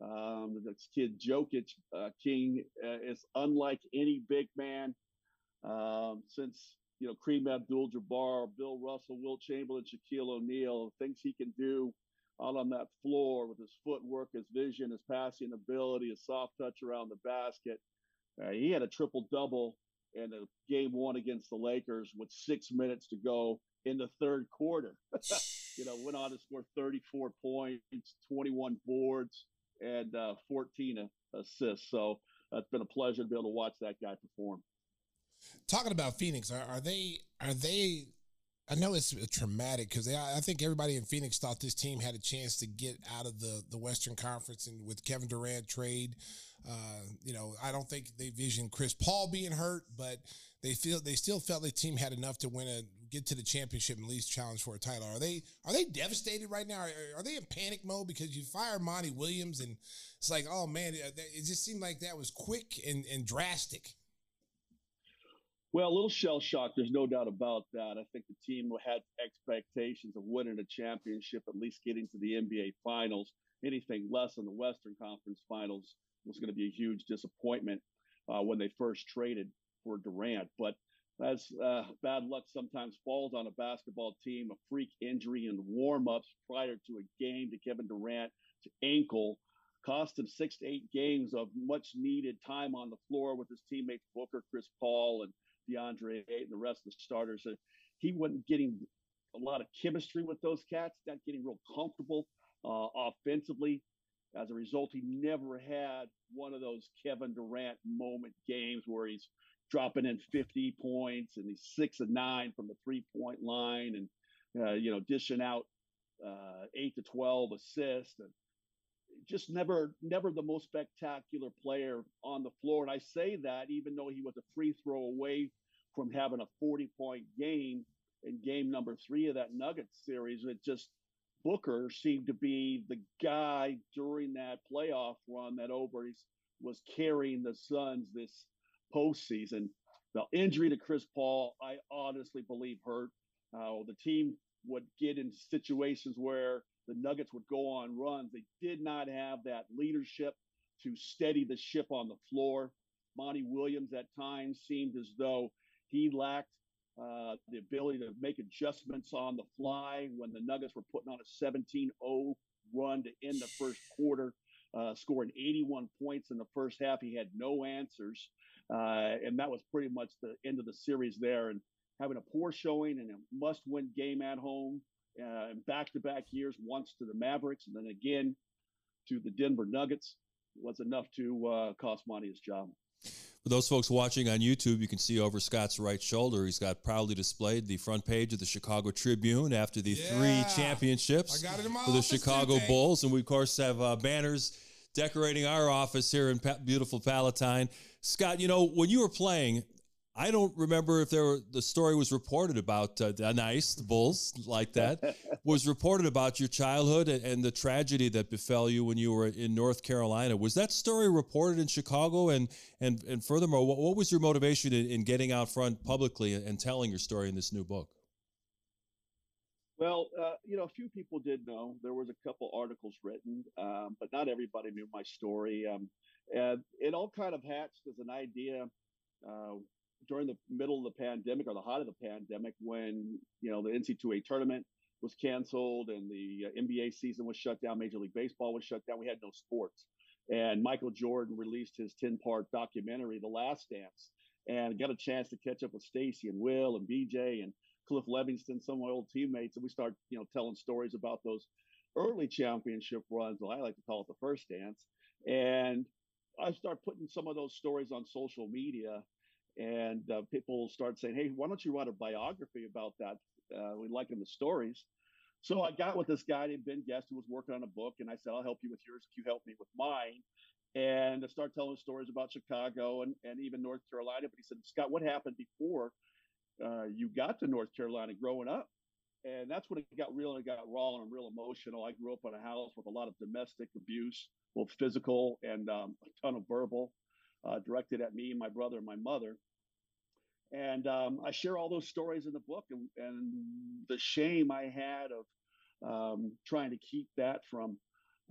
Um, this kid Jokic uh, King uh, is unlike any big man um, since you know Kareem Abdul-Jabbar, Bill Russell, Wilt Chamberlain, Shaquille O'Neal. Things he can do out on that floor with his footwork, his vision, his passing ability, his soft touch around the basket. Uh, he had a triple double in a game one against the Lakers with six minutes to go in the third quarter. you know, went on to score 34 points, 21 boards, and uh, 14 assists. So uh, it's been a pleasure to be able to watch that guy perform. Talking about Phoenix, are, are they are they I know it's traumatic because I think everybody in Phoenix thought this team had a chance to get out of the, the Western Conference and with Kevin Durant trade. Uh, you know, I don't think they visioned Chris Paul being hurt, but they feel they still felt the team had enough to win a get to the championship and at least challenge for a title. Are they are they devastated right now? Are, are they in panic mode because you fired Monty Williams and it's like, oh man, it just seemed like that was quick and, and drastic. Well, a little shell shock. There's no doubt about that. I think the team had expectations of winning a championship, at least getting to the NBA Finals. Anything less than the Western Conference Finals was going to be a huge disappointment uh, when they first traded for Durant. But as uh, bad luck sometimes falls on a basketball team, a freak injury in warm-ups prior to a game to Kevin Durant to ankle cost him six to eight games of much needed time on the floor with his teammates Booker, Chris Paul, and DeAndre Ayton, and the rest of the starters. So he wasn't getting a lot of chemistry with those cats, not getting real comfortable uh, offensively. As a result, he never had one of those Kevin Durant moment games where he's dropping in 50 points and he's six and nine from the three point line and, uh, you know, dishing out uh, eight to 12 assists and just never, never the most spectacular player on the floor. And I say that even though he was a free throw away from having a 40 point game in game number three of that Nuggets series, it just Booker seemed to be the guy during that playoff run that Oberys was carrying the Suns this postseason. The injury to Chris Paul, I honestly believe hurt. Uh, the team would get in situations where the Nuggets would go on runs. They did not have that leadership to steady the ship on the floor. Monty Williams at times seemed as though he lacked uh, the ability to make adjustments on the fly when the Nuggets were putting on a 17 0 run to end the first quarter, uh, scoring 81 points in the first half. He had no answers. Uh, and that was pretty much the end of the series there. And having a poor showing and a must win game at home uh, back to back years, once to the Mavericks and then again to the Denver Nuggets, was enough to uh, cost Monty his job. For those folks watching on YouTube, you can see over Scott's right shoulder, he's got proudly displayed the front page of the Chicago Tribune after the Yeah. three championships I got it in my for the Chicago today. Bulls. And we, of course, have uh, banners decorating our office here in pa- beautiful Palatine. Scott, you know, when you were playing, I don't remember if there were, the story was reported about uh, the nice the Bulls like that was reported about your childhood and, and the tragedy that befell you when you were in North Carolina. Was that story reported in Chicago? And and and furthermore, what, what was your motivation in, in getting out front publicly and, and telling your story in this new book? Well, uh, you know, a few people did know. There was a couple articles written, um, but not everybody knew my story. Um, and it all kind of hatched as an idea uh, during the middle of the pandemic or the height of the pandemic when, you know, the NC2A tournament was canceled and the uh, NBA season was shut down, Major League Baseball was shut down. We had no sports. And Michael Jordan released his 10 part documentary, The Last Dance, and got a chance to catch up with Stacey and Will and BJ and Cliff Levingston, some of my old teammates, and we start, you know, telling stories about those early championship runs. Well, I like to call it the first dance. And I start putting some of those stories on social media, and uh, people start saying, "Hey, why don't you write a biography about that? Uh, we like them the stories." So I got with this guy named Ben Guest who was working on a book, and I said, "I'll help you with yours if you help me with mine." And I start telling stories about Chicago and, and even North Carolina. But he said, "Scott, what happened before uh, you got to North Carolina growing up?" And that's when it got real and it got raw and real emotional. I grew up in a house with a lot of domestic abuse, both physical and um, a ton of verbal, uh, directed at me, my brother, and my mother. And um, I share all those stories in the book and, and the shame I had of um, trying to keep that from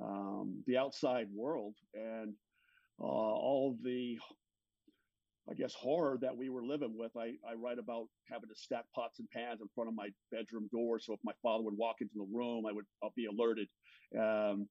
um, the outside world and uh, all the, I guess, horror that we were living with. I, I write about having to stack pots and pans in front of my bedroom door. So if my father would walk into the room, I would I'll be alerted. Um,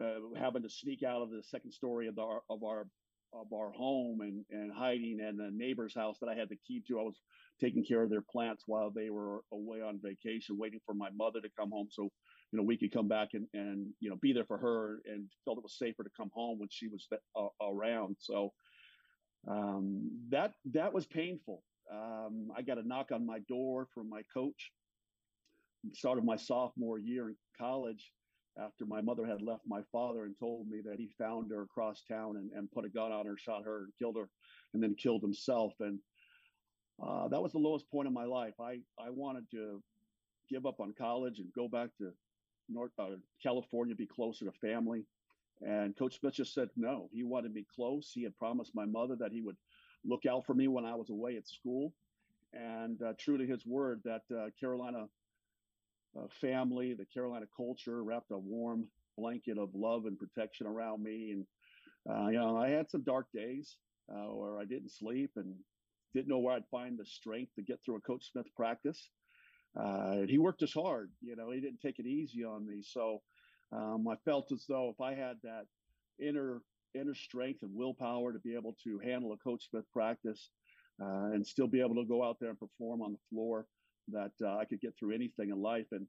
uh, having to sneak out of the second story of, of our of our home and, and hiding in a neighbor's house that I had the key to. I was taking care of their plants while they were away on vacation, waiting for my mother to come home. So, you know, we could come back and, and, you know, be there for her and felt it was safer to come home when she was uh, around. So, um, that, that was painful. Um, I got a knock on my door from my coach. Started my sophomore year in college after my mother had left my father and told me that he found her across town and, and put a gun on her, shot her, and killed her, and then killed himself. And uh, that was the lowest point in my life. I, I wanted to give up on college and go back to North uh, California, be closer to family. And Coach Smith just said no. He wanted me close. He had promised my mother that he would look out for me when I was away at school. And uh, true to his word, that uh, Carolina uh, family, the Carolina culture wrapped a warm blanket of love and protection around me. And, uh, you know, I had some dark days uh, where I didn't sleep and didn't know where I'd find the strength to get through a Coach Smith practice. Uh, and he worked us hard. You know, he didn't take it easy on me. So um, I felt as though if I had that inner inner strength and willpower to be able to handle a Coach Smith practice uh, and still be able to go out there and perform on the floor, that uh, I could get through anything in life. And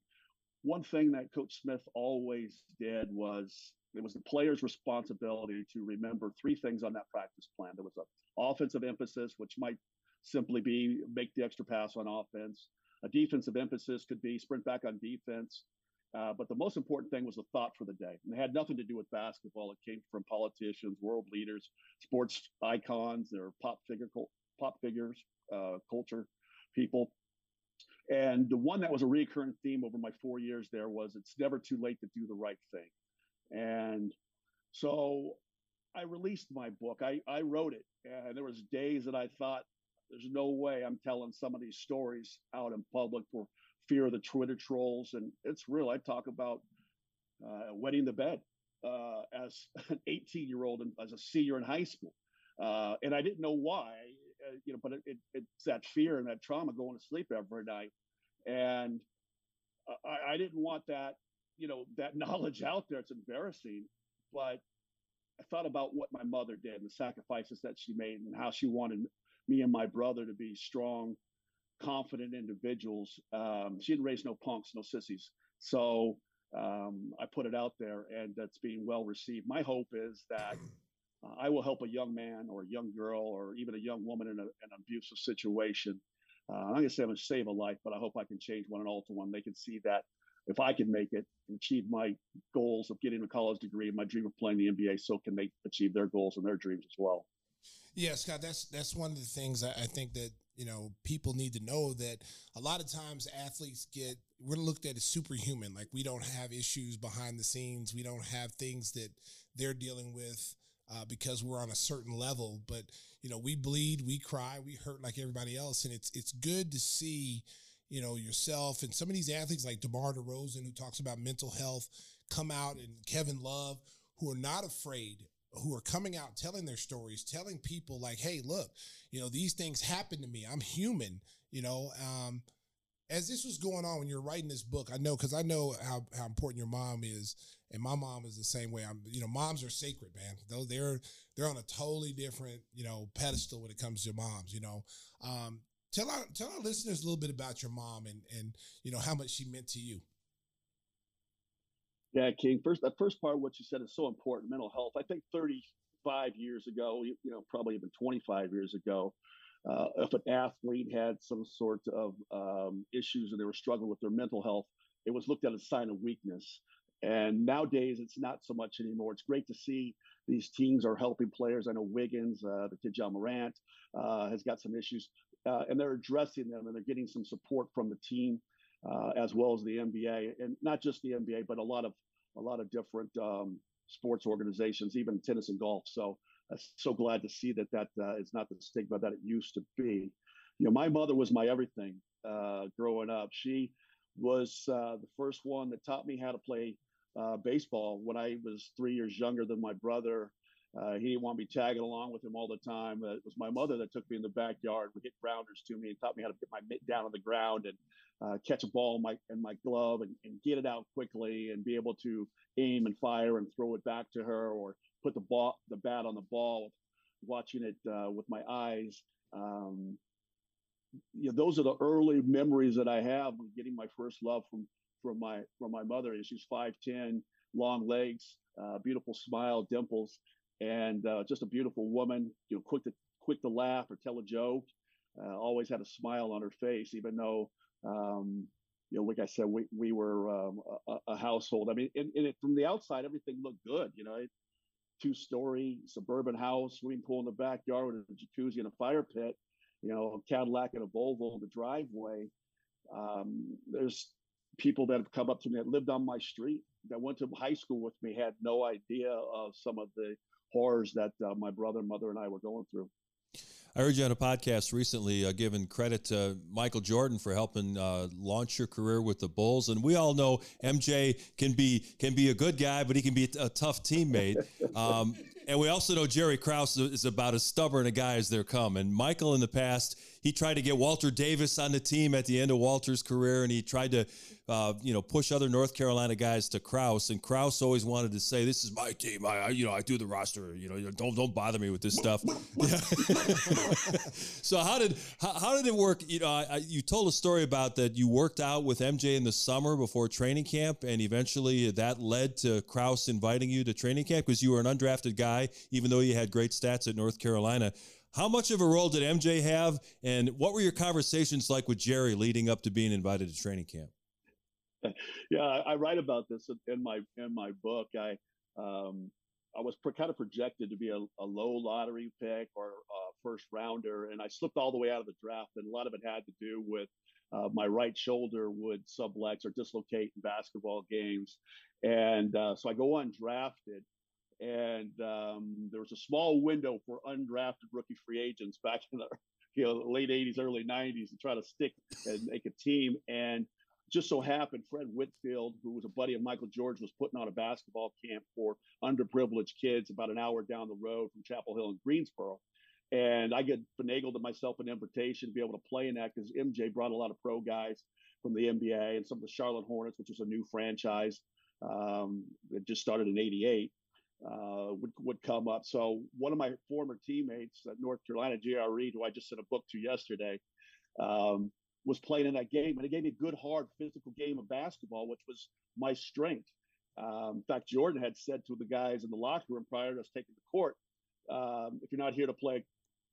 one thing that Coach Smith always did was it was the player's responsibility to remember three things on that practice plan. There was an offensive emphasis, which might simply be make the extra pass on offense. A defensive emphasis could be sprint back on defense. Uh, but the most important thing was the thought for the day. And it had nothing to do with basketball. It came from politicians, world leaders, sports icons, their pop figure, pop figures, uh, culture people. And the one that was a recurring theme over my four years there was it's never too late to do the right thing. And so I released my book. I, I wrote it, and there was days that I thought, "There's no way I'm telling some of these stories out in public for fear of the Twitter trolls, and it's real. I talk about uh, wetting the bed uh, as an 18 year old and as a senior in high school, uh, and I didn't know why, uh, you know, but it, it, it's that fear and that trauma going to sleep every night, and I, I didn't want that, you know, that knowledge out there. It's embarrassing, but I thought about what my mother did and the sacrifices that she made and how she wanted me and my brother to be strong, confident individuals. Um, she didn't raise no punks, no sissies. So um, I put it out there and that's being well received. My hope is that uh, I will help a young man or a young girl or even a young woman in, a, an abusive situation. Uh, I'm going to say I'm going to save a life, but I hope I can change one and alter one. They can see that if I can make it and achieve my goals of getting a college degree and my dream of playing the NBA, so can they achieve their goals and their dreams as well. Yeah, Scott, that's that's one of the things I, I think that you know people need to know that a lot of times athletes get we're looked at as superhuman, like we don't have issues behind the scenes, we don't have things that they're dealing with. Uh, because we're on a certain level, but you know we bleed, we cry, we hurt like everybody else, and it's it's good to see you know, yourself and some of these athletes like DeMar DeRozan, who talks about mental health, come out and Kevin Love, who are not afraid, who are coming out telling their stories, telling people like, hey, look, you know, these things happen to me. I'm human, you know. Um, as this was going on when you're writing this book, I know because I know how, how important your mom is, and my mom is the same way. I'm, you know, moms are sacred, man. Though they're they're on a totally different, you know, pedestal when it comes to moms. You know, um, Tell our tell our listeners a little bit about your mom and and you know how much she meant to you. Yeah, King. First, that first part of what you said is so important. Mental health. I think 35 years ago, you know, probably even 25 years ago, uh, if an athlete had some sort of um, issues and they were struggling with their mental health, it was looked at as a sign of weakness. And nowadays, it's not so much anymore. It's great to see these teams are helping players. I know Wiggins, uh, the Ja Morant, uh, has got some issues uh, and they're addressing them and they're getting some support from the team uh, as well as the NBA, and not just the NBA, but a lot of a lot of different um, sports organizations, even tennis and golf. So I'm so glad to see that that uh, is not the stigma that it used to be. You know, my mother was my everything uh, growing up. She was uh, the first one that taught me how to play uh, baseball when I was three years younger than my brother. Uh, he didn't want me tagging along with him all the time. Uh, it was my mother that took me in the backyard, would hit grounders to me, and taught me how to get my mitt down on the ground and uh, catch a ball in my in my glove and, and, get it out quickly and be able to aim and fire and throw it back to her or put the ball the bat on the ball, watching it uh, with my eyes. Um, you know, those are the early memories that I have of getting my first love from from my from my mother. She's five ten, long legs, uh, beautiful smile, dimples and uh, just a beautiful woman. You know, quick to quick to laugh or tell a joke. Uh, always had a smile on her face, even though um, you know, like I said, we we were um, a, a, household. I mean, and, and it, from the outside, everything looked good. You know, two story suburban house, swimming pool in the backyard with a jacuzzi and a fire pit. You know, a Cadillac and a Volvo in the driveway. Um, there's people that have come up to me that lived on my street that went to high school with me had no idea of some of the horrors that uh, my brother, mother, and I were going through. I heard you on a podcast recently uh, giving credit to Michael Jordan for helping uh, launch your career with the Bulls, and we all know MJ can be can be a good guy, but he can be a tough teammate. Um, and we also know Jerry Krause is about as stubborn a guy as there come. And Michael, in the past, he tried to get Walter Davis on the team at the end of Walter's career, and he tried to uh, you know, push other North Carolina guys to Krause, and Krause always wanted to say, "This is my team. I, I you know, I do the roster. You know, don't don't bother me with this stuff." so how did how, how, did it work? You know, I, you told a story about that you worked out with MJ in the summer before training camp, and eventually that led to Krause inviting you to training camp because you were an undrafted guy, even though you had great stats at North Carolina. How much of a role did MJ have, and what were your conversations like with Jerry leading up to being invited to training camp? yeah, I, write about this in my in my book. I um, I was pro- kind of projected to be a, a, low lottery pick or a first rounder, and I slipped all the way out of the draft. And a lot of it had to do with uh, my right shoulder would sublex or dislocate in basketball games, and uh, so I go undrafted. And um, there was a small window for undrafted rookie free agents back in the you know late '80s, early '90s to try to stick and make a team. And just so happened Fred Whitfield, who was a buddy of Michael George, was putting on a basketball camp for underprivileged kids about an hour down the road from Chapel Hill in Greensboro. And I get finagled to myself an invitation to be able to play in that because MJ brought a lot of pro guys from the NBA and some of the Charlotte Hornets, which was a new franchise um, that just started in '88, uh, would would come up. So one of my former teammates at North Carolina, J.R. Reid, who I just sent a book to yesterday, um, was playing in that game, and it gave me a good, hard, physical game of basketball, which was my strength. Um, in fact, Jordan had said to the guys in the locker room prior to us taking the court, um, "If you're not here to play a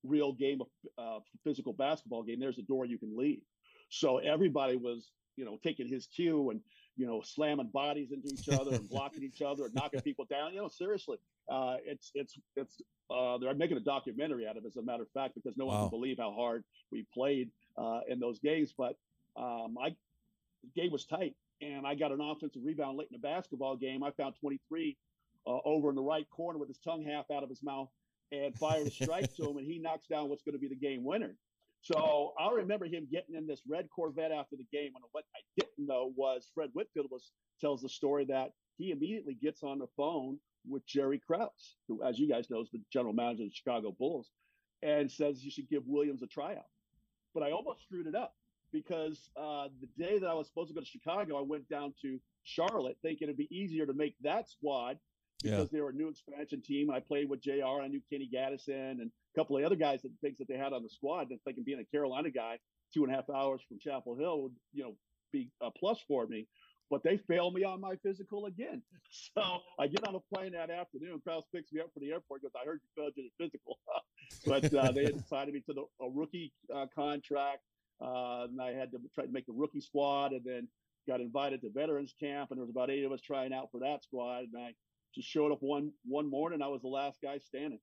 real game of uh, physical basketball game, there's a door you can leave." So everybody was, you know, taking his cue and you know slamming bodies into each other and blocking each other and knocking people down. You know, seriously, uh, it's it's it's uh, they're making a documentary out of it, as a matter of fact, because no wow. one can believe how hard we played uh, in those games. But um, I the game was tight, and I got an offensive rebound late in the basketball game. I found 23 uh, over in the right corner with his tongue half out of his mouth and fired a strike to him, and he knocks down what's going to be the game winner. So I remember him getting in this red Corvette after the game. And what I didn't know was Fred Whitfield was tells the story that he immediately gets on the phone with Jerry Krause, who, as you guys know, is the general manager of the Chicago Bulls, and says you should give Williams a tryout. But I almost screwed it up because uh, the day that I was supposed to go to Chicago, I went down to Charlotte thinking it'd be easier to make that squad because yeah. they were a new expansion team. I played with JR. I knew Kenny Gattison and a couple of other guys that things that they had on the squad. And thinking being a Carolina guy, two and a half hours from Chapel Hill would, you know, be a plus for me. But they failed me on my physical again. So I get on a plane that afternoon. Krause picks me up for the airport because I heard you failed your physical. but uh, they had decided me to the, a rookie uh, contract. Uh, and I had to try to make the rookie squad and then got invited to veterans camp. And there was about eight of us trying out for that squad. And I just showed up one one morning. I was the last guy standing.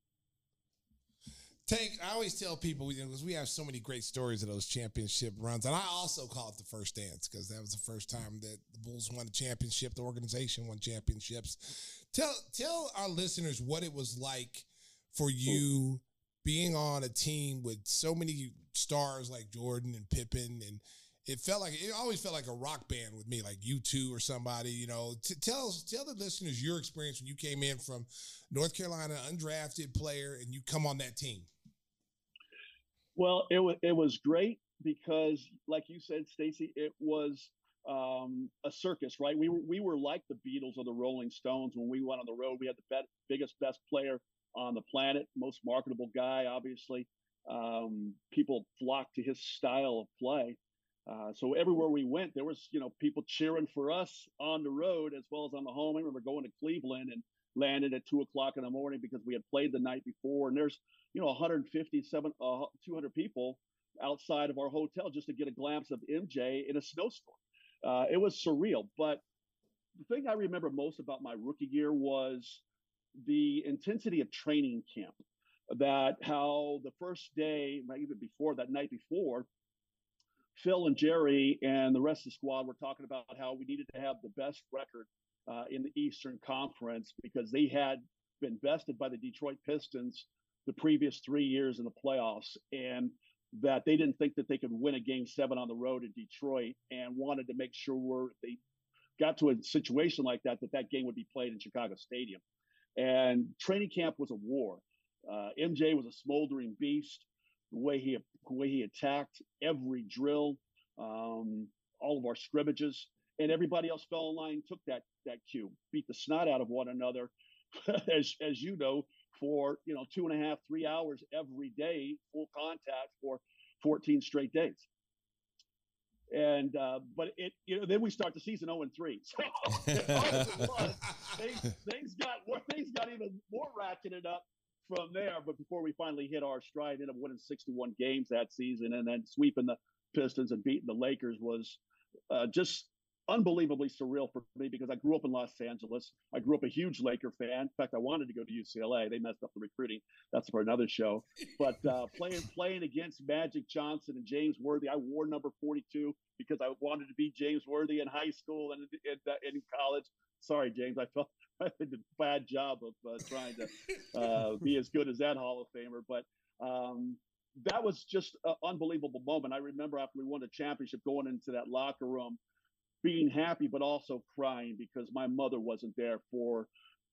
Tank, I always tell people because we have so many great stories of those championship runs, and I also call it the first dance because that was the first time that the Bulls won a championship. The organization won championships. Tell tell our listeners what it was like for you being on a team with so many stars like Jordan and Pippen and it felt like it always felt like a rock band with me, like U2 or somebody. You know, T- tell tell the listeners your experience when you came in from North Carolina, undrafted player, and you come on that team. Well, it was it was great because, like you said, Stacey, it was um, a circus, right? We were we were like the Beatles or the Rolling Stones when we went on the road. We had the be- biggest, best player on the planet, most marketable guy, obviously. Um, people flocked to his style of play uh, so everywhere we went, there was you know people cheering for us on the road as well as on the home. I remember going to Cleveland and landed at two o'clock in the morning because we had played the night before, and there's you know 157, uh, 200 people outside of our hotel just to get a glimpse of MJ in a snowstorm. Uh, it was surreal, but the thing I remember most about my rookie year was the intensity of training camp. That how the first day, even before that night before, Phil and Jerry and the rest of the squad were talking about how we needed to have the best record uh, in the Eastern Conference because they had been bested by the Detroit Pistons the previous three years in the playoffs, and that they didn't think that they could win a game seven on the road in Detroit, and wanted to make sure they got to a situation like that that that game would be played in Chicago Stadium. And training camp was a war. Uh, MJ was a smoldering beast the way he the way he attacked every drill, um, all of our scrimmages, and everybody else fell in line, took that that cue, beat the snot out of one another, as as you know, for you know two and a half, three hours every day, full contact for 14 straight days. And uh, but it you know then we start the season 0 and 3. So things, things got things got even more ratcheted up from there. But before we finally hit our stride, ended up winning 61 games that season, and then sweeping the Pistons and beating the Lakers was uh, just unbelievably surreal for me because I grew up in Los Angeles. I grew up a huge Laker fan. In fact, I wanted to go to UCLA. They messed up the recruiting. That's for another show. But uh, playing playing against Magic Johnson and James Worthy, I wore number 42 because I wanted to be James Worthy in high school and in, in, in college. Sorry, James. I felt I did a bad job of uh, trying to uh, be as good as that Hall of Famer. But um, that was just an unbelievable moment. I remember after we won the championship, going into that locker room being happy, but also crying because my mother wasn't there for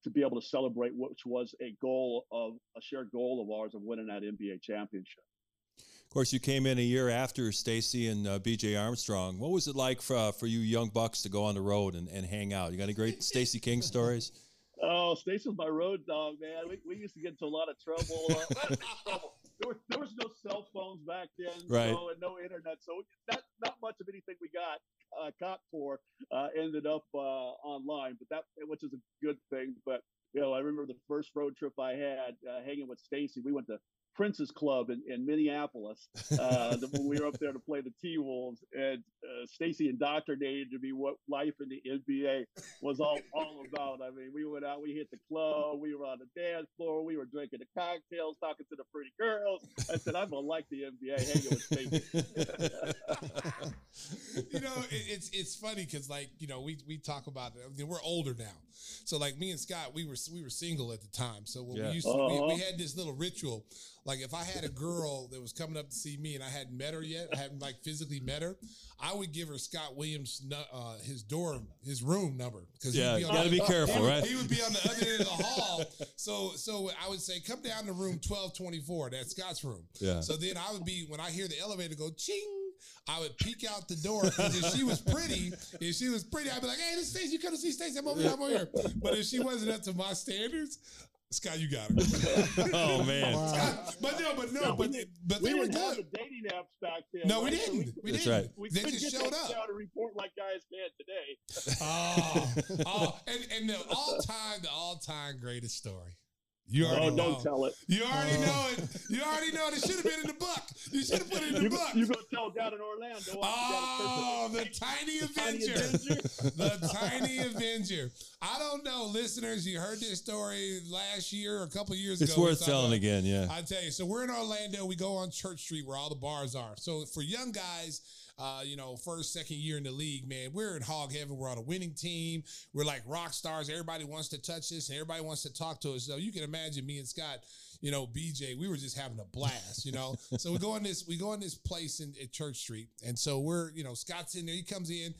to be able to celebrate, which was a goal of a shared goal of ours of winning that NBA championship. Of course, you came in a year after Stacey and uh, BJ Armstrong. What was it like for, uh, for you young bucks to go on the road and, and hang out? You got any great Stacey King stories? Oh, Stacey was my road dog, man. We, we used to get into a lot of trouble. Uh, trouble. There, was, there was no cell phones back then, Right. so, and no internet, so not not much of anything we got uh, caught for uh, ended up uh, online, but that which is a good thing. But you know, I remember the first road trip I had uh, hanging with Stacey. We went to Prince's Club in, in Minneapolis uh, when we were up there to play the T Wolves, and uh, Stacey indoctrinated to me what life in the NBA was all, all about. I mean, we went out, we hit the club, we were on the dance floor, we were drinking the cocktails, talking to the pretty girls. I said, I'm gonna like the NBA hanging with Stacey. you know, it, it's it's funny because like you know we we talk about it. I mean, we're older now, so like me and Scott, we were we were single at the time. So when Yeah. we used to, we, we Uh-huh. had this little ritual. Like if I had a girl that was coming up to see me and I hadn't met her yet, I hadn't like physically met her, I would give her Scott Williams uh, his door, his room number because Yeah, on you gotta the- be careful, he would, right? He would be on the other end of the hall. So so I would say, come down to room twelve twenty four. That's Scott's room. Yeah. So then I would be when I hear the elevator go ching. I would peek out the door because if she was pretty, if she was pretty, I'd be like, "Hey, this Stacey, you come to see Stacey? I'm over here, I'm over here." But if she wasn't up to my standards, Scott, you got her. Oh, man. Scott, but no, but no, No, but didn't- but we they were didn't have good. the dating apps back then. No, we right? So didn't. We That's didn't. right. We They couldn't just get showed that up. down to report like guys can today. Oh, oh, and and the all time, the all time greatest story. You oh, already Oh, know. don't tell it. You already oh. know it. You already know it. It should have been in the book. You should have put it in the You, book. you go tell down in Orlando. Oh, the tiny Tiny Avenger. Avenger. the tiny Avenger. I don't know, listeners. You heard this story last year or a couple years It's ago. We worth telling about- again, yeah. I tell you. So we're in Orlando. We go on Church Street where all the bars are. So for young guys, uh, you know, first, second year in the league, man, we're in hog heaven. We're on a winning team. We're like rock stars. Everybody wants to touch us and everybody wants to talk to us. So you can imagine me and Scott, you know, BJ, we were just having a blast, you know. so we go in this, we go in this place in at Church Street. And so we're, you know, Scott's in there, he comes in,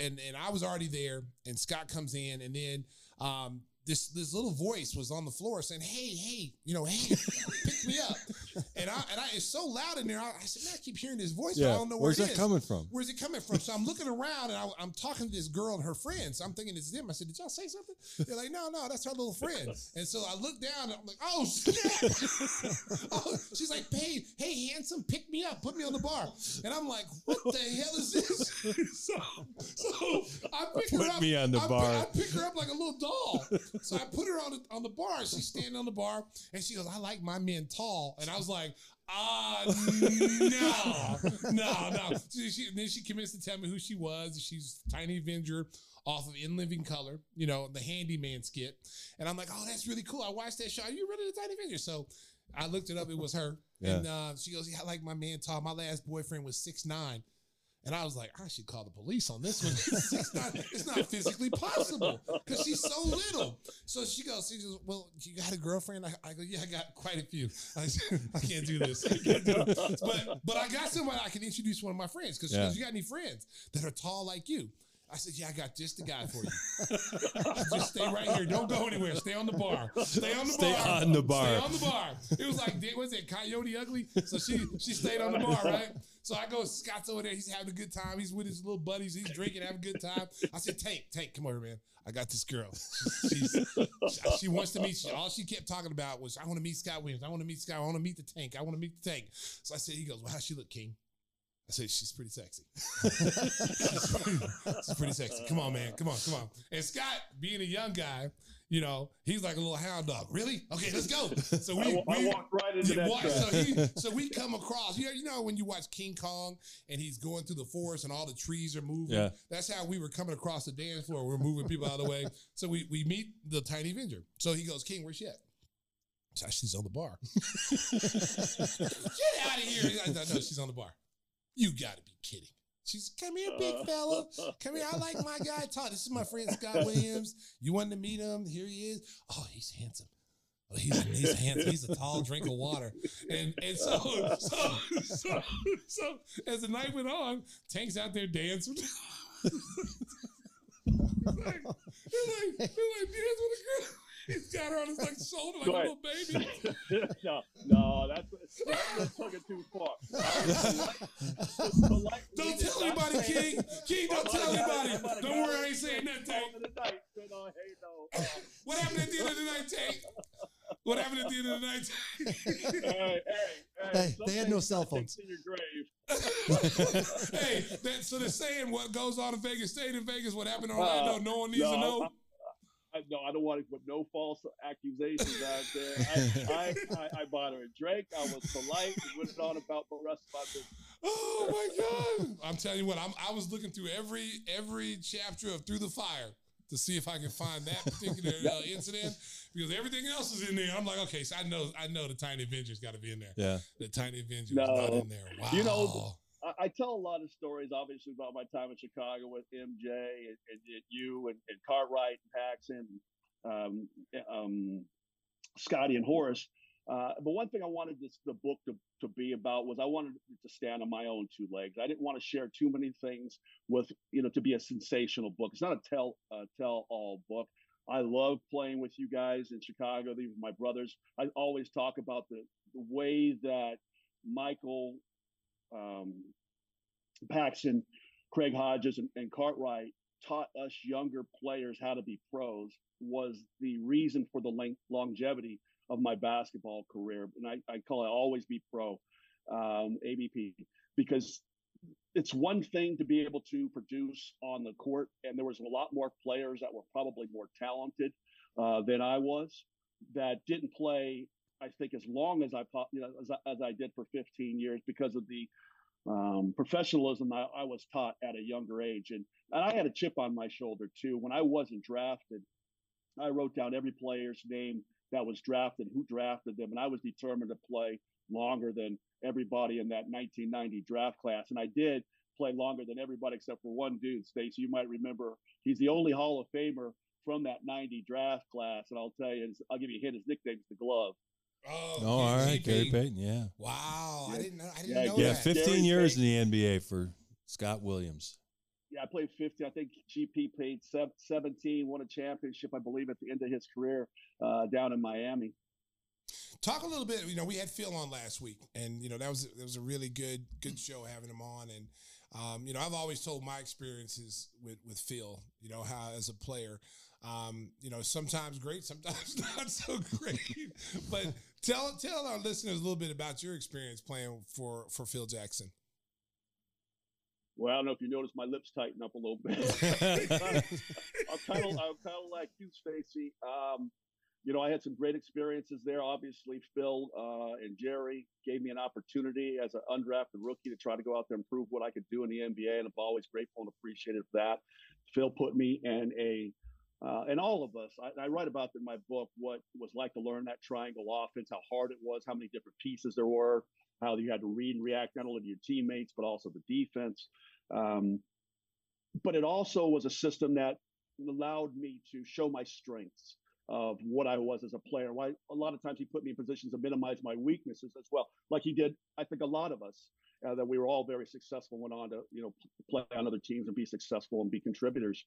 and and I was already there, and Scott comes in, and then um this this little voice was on the floor saying, "Hey, hey, you know, hey, pick me up." And I and I it's so loud in there. I, I said, "Man, I keep hearing this voice, but I don't know Where's where that it is. coming from? Where's it coming from?" So I'm looking around and I, I'm talking to this girl and her friends. I'm thinking it's them. I said, "Did y'all say something?" They're like, "No, no, that's our little friend." And so I look down and I'm like, "Oh snap!" oh, she's like, "Hey, hey, handsome, pick me up, put me on the bar." And I'm like, "What the hell is this?" so, so I pick her Put up. me on the I bar. I pick her up like a little doll. So I put her on the, on the bar. She's standing on the bar, and she goes, "I like my men tall." And I was like, "Ah, no, no, no." She, she, then she commits to tell me who she was. She's Tiny Avenger off of In Living Color, you know, the handyman skit. And I'm like, "Oh, that's really cool. I watched that show. Are you really the Tiny Avenger?" So I looked it up. It was her. Yeah. And uh, she goes, "Yeah, I like my man tall. My last boyfriend was six nine. And I was like, I should call the police on this one. it's, not, it's not physically possible because she's so little. So she goes, she goes, well, you got a girlfriend? I, I go, yeah, I got quite a few. I, I can't do this. Can't do. But but I got somebody I can introduce one of my friends because she Yeah. goes, you got any friends that are tall like you? I said, yeah, I got just the guy for you. just stay right here. Don't go anywhere. Stay on the bar. Stay on the bar. Stay bar. on the bar. Stay on the bar. It was like, was it Coyote Ugly? So she she stayed on the bar, right? So I go, Scott's over there. He's having a good time. He's with his little buddies. He's drinking, having a good time. I said, Tank, Tank, come over, man. I got this girl. She's, she, she wants to meet you. All she kept talking about was, I want to meet Scott Williams. I want to meet Scott. I want to meet the Tank. I want to meet the Tank. So I said, he goes, well, how's she look, King? I say she's pretty sexy. she's, pretty, she's pretty sexy. Come on, man. Come on, come on. And Scott, being a young guy, you know, he's like a little hound dog. Really? Okay, let's go. So we, I, wa- I we- walked right into yeah, that wa- trap. so, he, so we come across, you know, you know, when you watch King Kong and he's going through the forest and all the trees are moving. Yeah. That's how we were coming across the dance floor. We're moving people out of the way. So we, we meet the tiny Avenger. So he goes, King, where's she at? So she's on the bar. Get out of here. I, no, she's on the bar. You got to be kidding. She's, come here, big uh. fella. Come here. I like my guy, Todd. This is my friend, Scott Williams. You wanted to meet him. Here he is. Oh, he's handsome. Oh, he's he's handsome. He's a tall drink of water, and and so so so so as the night went on, Tank's out there dancing. like, they're like, they're like, dance with a girl. He's got her on his like shoulder like a little baby. no, no, that's that's took it too far. Don't tell anybody, King. King, don't tell anybody. Don't worry, I ain't saying nothing. Tank. What happened at the end of the night, Tank? What happened at the end of the night? hey, hey, Hey, they had no cell phones. In your grave. hey, that, so they're saying what goes on in Vegas stayed in Vegas. What happened in Uh, Orlando? no one needs to know. I, no, I don't want to put no false accusations out there. I, I, I, I bought her a drink. I was polite and went on about the rest of my business. Oh my god! I'm telling you what, I'm, I was looking through every every chapter of Through the Fire to see if I can find that particular uh, incident because everything else is in there. I'm like, okay, so I know I know the Tiny Avenger's got to be in there. Yeah. The Tiny Avenger No. is not in there. Wow. You know, I, tell a lot of stories, obviously, about my time in Chicago with MJ and, and, and you and, and Cartwright and Paxson, um, um, Scotty and Horace. Uh, but one thing I wanted this, the book to, to be about was I wanted it to stand on my own two legs. I didn't want to share too many things with, you know, to be a sensational book. It's not a tell uh, tell all book. I love playing with you guys in Chicago. These are my brothers. I always talk about the, the way that Michael um, Paxson, Craig Hodges, and, and Cartwright taught us younger players how to be pros was the reason for the length, longevity of my basketball career. And I, I call it always be pro, um, ABP, because it's one thing to be able to produce on the court. And there was a lot more players that were probably more talented uh, than I was that didn't play, I think, as long as I, you know, as, I- as I did for 15 years because of the um, professionalism I, I was taught at a younger age. And, and I had a chip on my shoulder too. When I wasn't drafted, I wrote down every player's name that was drafted, who drafted them, and I was determined to play longer than everybody in that 1990 draft class. And I did play longer than everybody except for one dude, Stacey. You might remember he's the only Hall of Famer from that 90 draft class. And I'll tell you, I'll give you a hint. His nickname's the Glove. Oh, Oh, all right, Gary Payton. Yeah. Wow, I didn't know. I didn't Yeah, know Yeah, that. 15 Gary years in the NBA for Scott Williams. Yeah, I played 50. I think GP played 17, won a championship, I believe, at the end of his career uh, down in Miami. Talk a little bit. You know, we had Phil on last week, and you know that was that was a really good good show having him on. And um, you know, I've always told my experiences with with Phil. You know, how as a player, um, you know, sometimes great, sometimes not so great. but tell tell our listeners a little bit about your experience playing for for Phil Jackson. Well, I don't know if you noticed my lips tighten up a little bit. I'm kind of I'm kind of like you, Stacey. Um, you know, I had some great experiences there. Obviously, Phil uh, and Jerry gave me an opportunity as an undrafted rookie to try to go out there and prove what I could do in the NBA, and I'm always grateful and appreciative of that. Phil put me in a uh, and all of us, I, I write about in my book what it was like to learn that triangle offense, how hard it was, how many different pieces there were, how you had to read and react not only to your teammates but also the defense. Um, but it also was a system that allowed me to show my strengths of what I was as a player. Why a lot of times he put me in positions to minimize my weaknesses as well, like he did. I think a lot of us uh, that we were all very successful, went on to you know play on other teams and be successful and be contributors.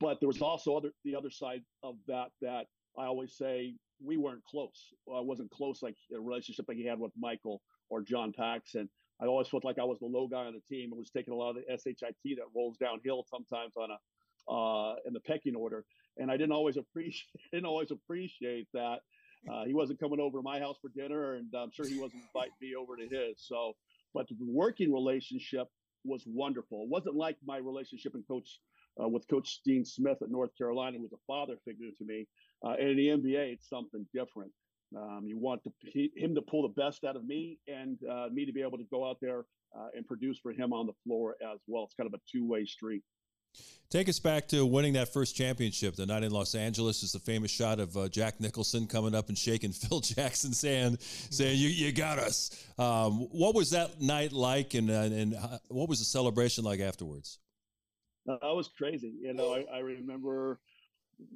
But there was also other the other side of that that I always say we weren't close. I wasn't close like a relationship like he had with Michael or John Paxson. I always felt like I was the low guy on the team and was taking a lot of the shit that rolls downhill sometimes on a uh, in the pecking order, and I didn't always appreciate didn't always appreciate that. Uh, he wasn't coming over to my house for dinner, and I'm sure he wasn't inviting me over to his. So, but the working relationship was wonderful. It wasn't like my relationship and coach uh, with Coach Dean Smith at North Carolina, who was a father figure to me. Uh, and in the NBA, it's something different. Um, you want to, he, him to pull the best out of me and uh, me to be able to go out there uh, and produce for him on the floor as well. It's kind of a two way street. Take us back to winning that first championship, the night in Los Angeles. Is the famous shot of uh, Jack Nicholson coming up and shaking Phil Jackson's hand, saying, "You, you got us." Um, what was that night like, and uh, and what was the celebration like afterwards? That was crazy. You know, I, I remember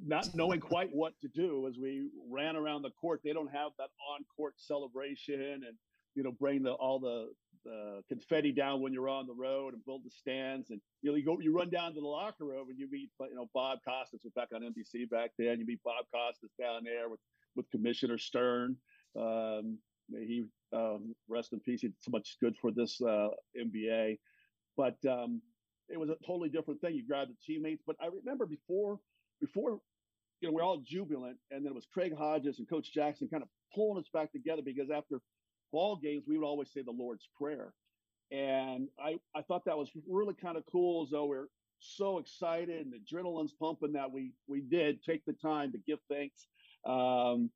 not knowing quite what to do as we ran around the court. They don't have that on-court celebration and you know bring the all the the confetti down when you're on the road and build the stands. And you know, you go, you run down to the locker room and you meet, you know, Bob Costas was back on NBC back then. You meet Bob Costas down there with with Commissioner Stern. Um, he um, rest in peace. He did so much good for this uh, NBA, but um, it was a totally different thing. You grab the teammates, but I remember before before you know we're all jubilant, and then it was Craig Hodges and Coach Jackson kind of pulling us back together because after ball games we would always say the Lord's Prayer, and I I thought that was really kind of cool as though we're so excited and adrenaline's pumping that we we did take the time to give thanks um,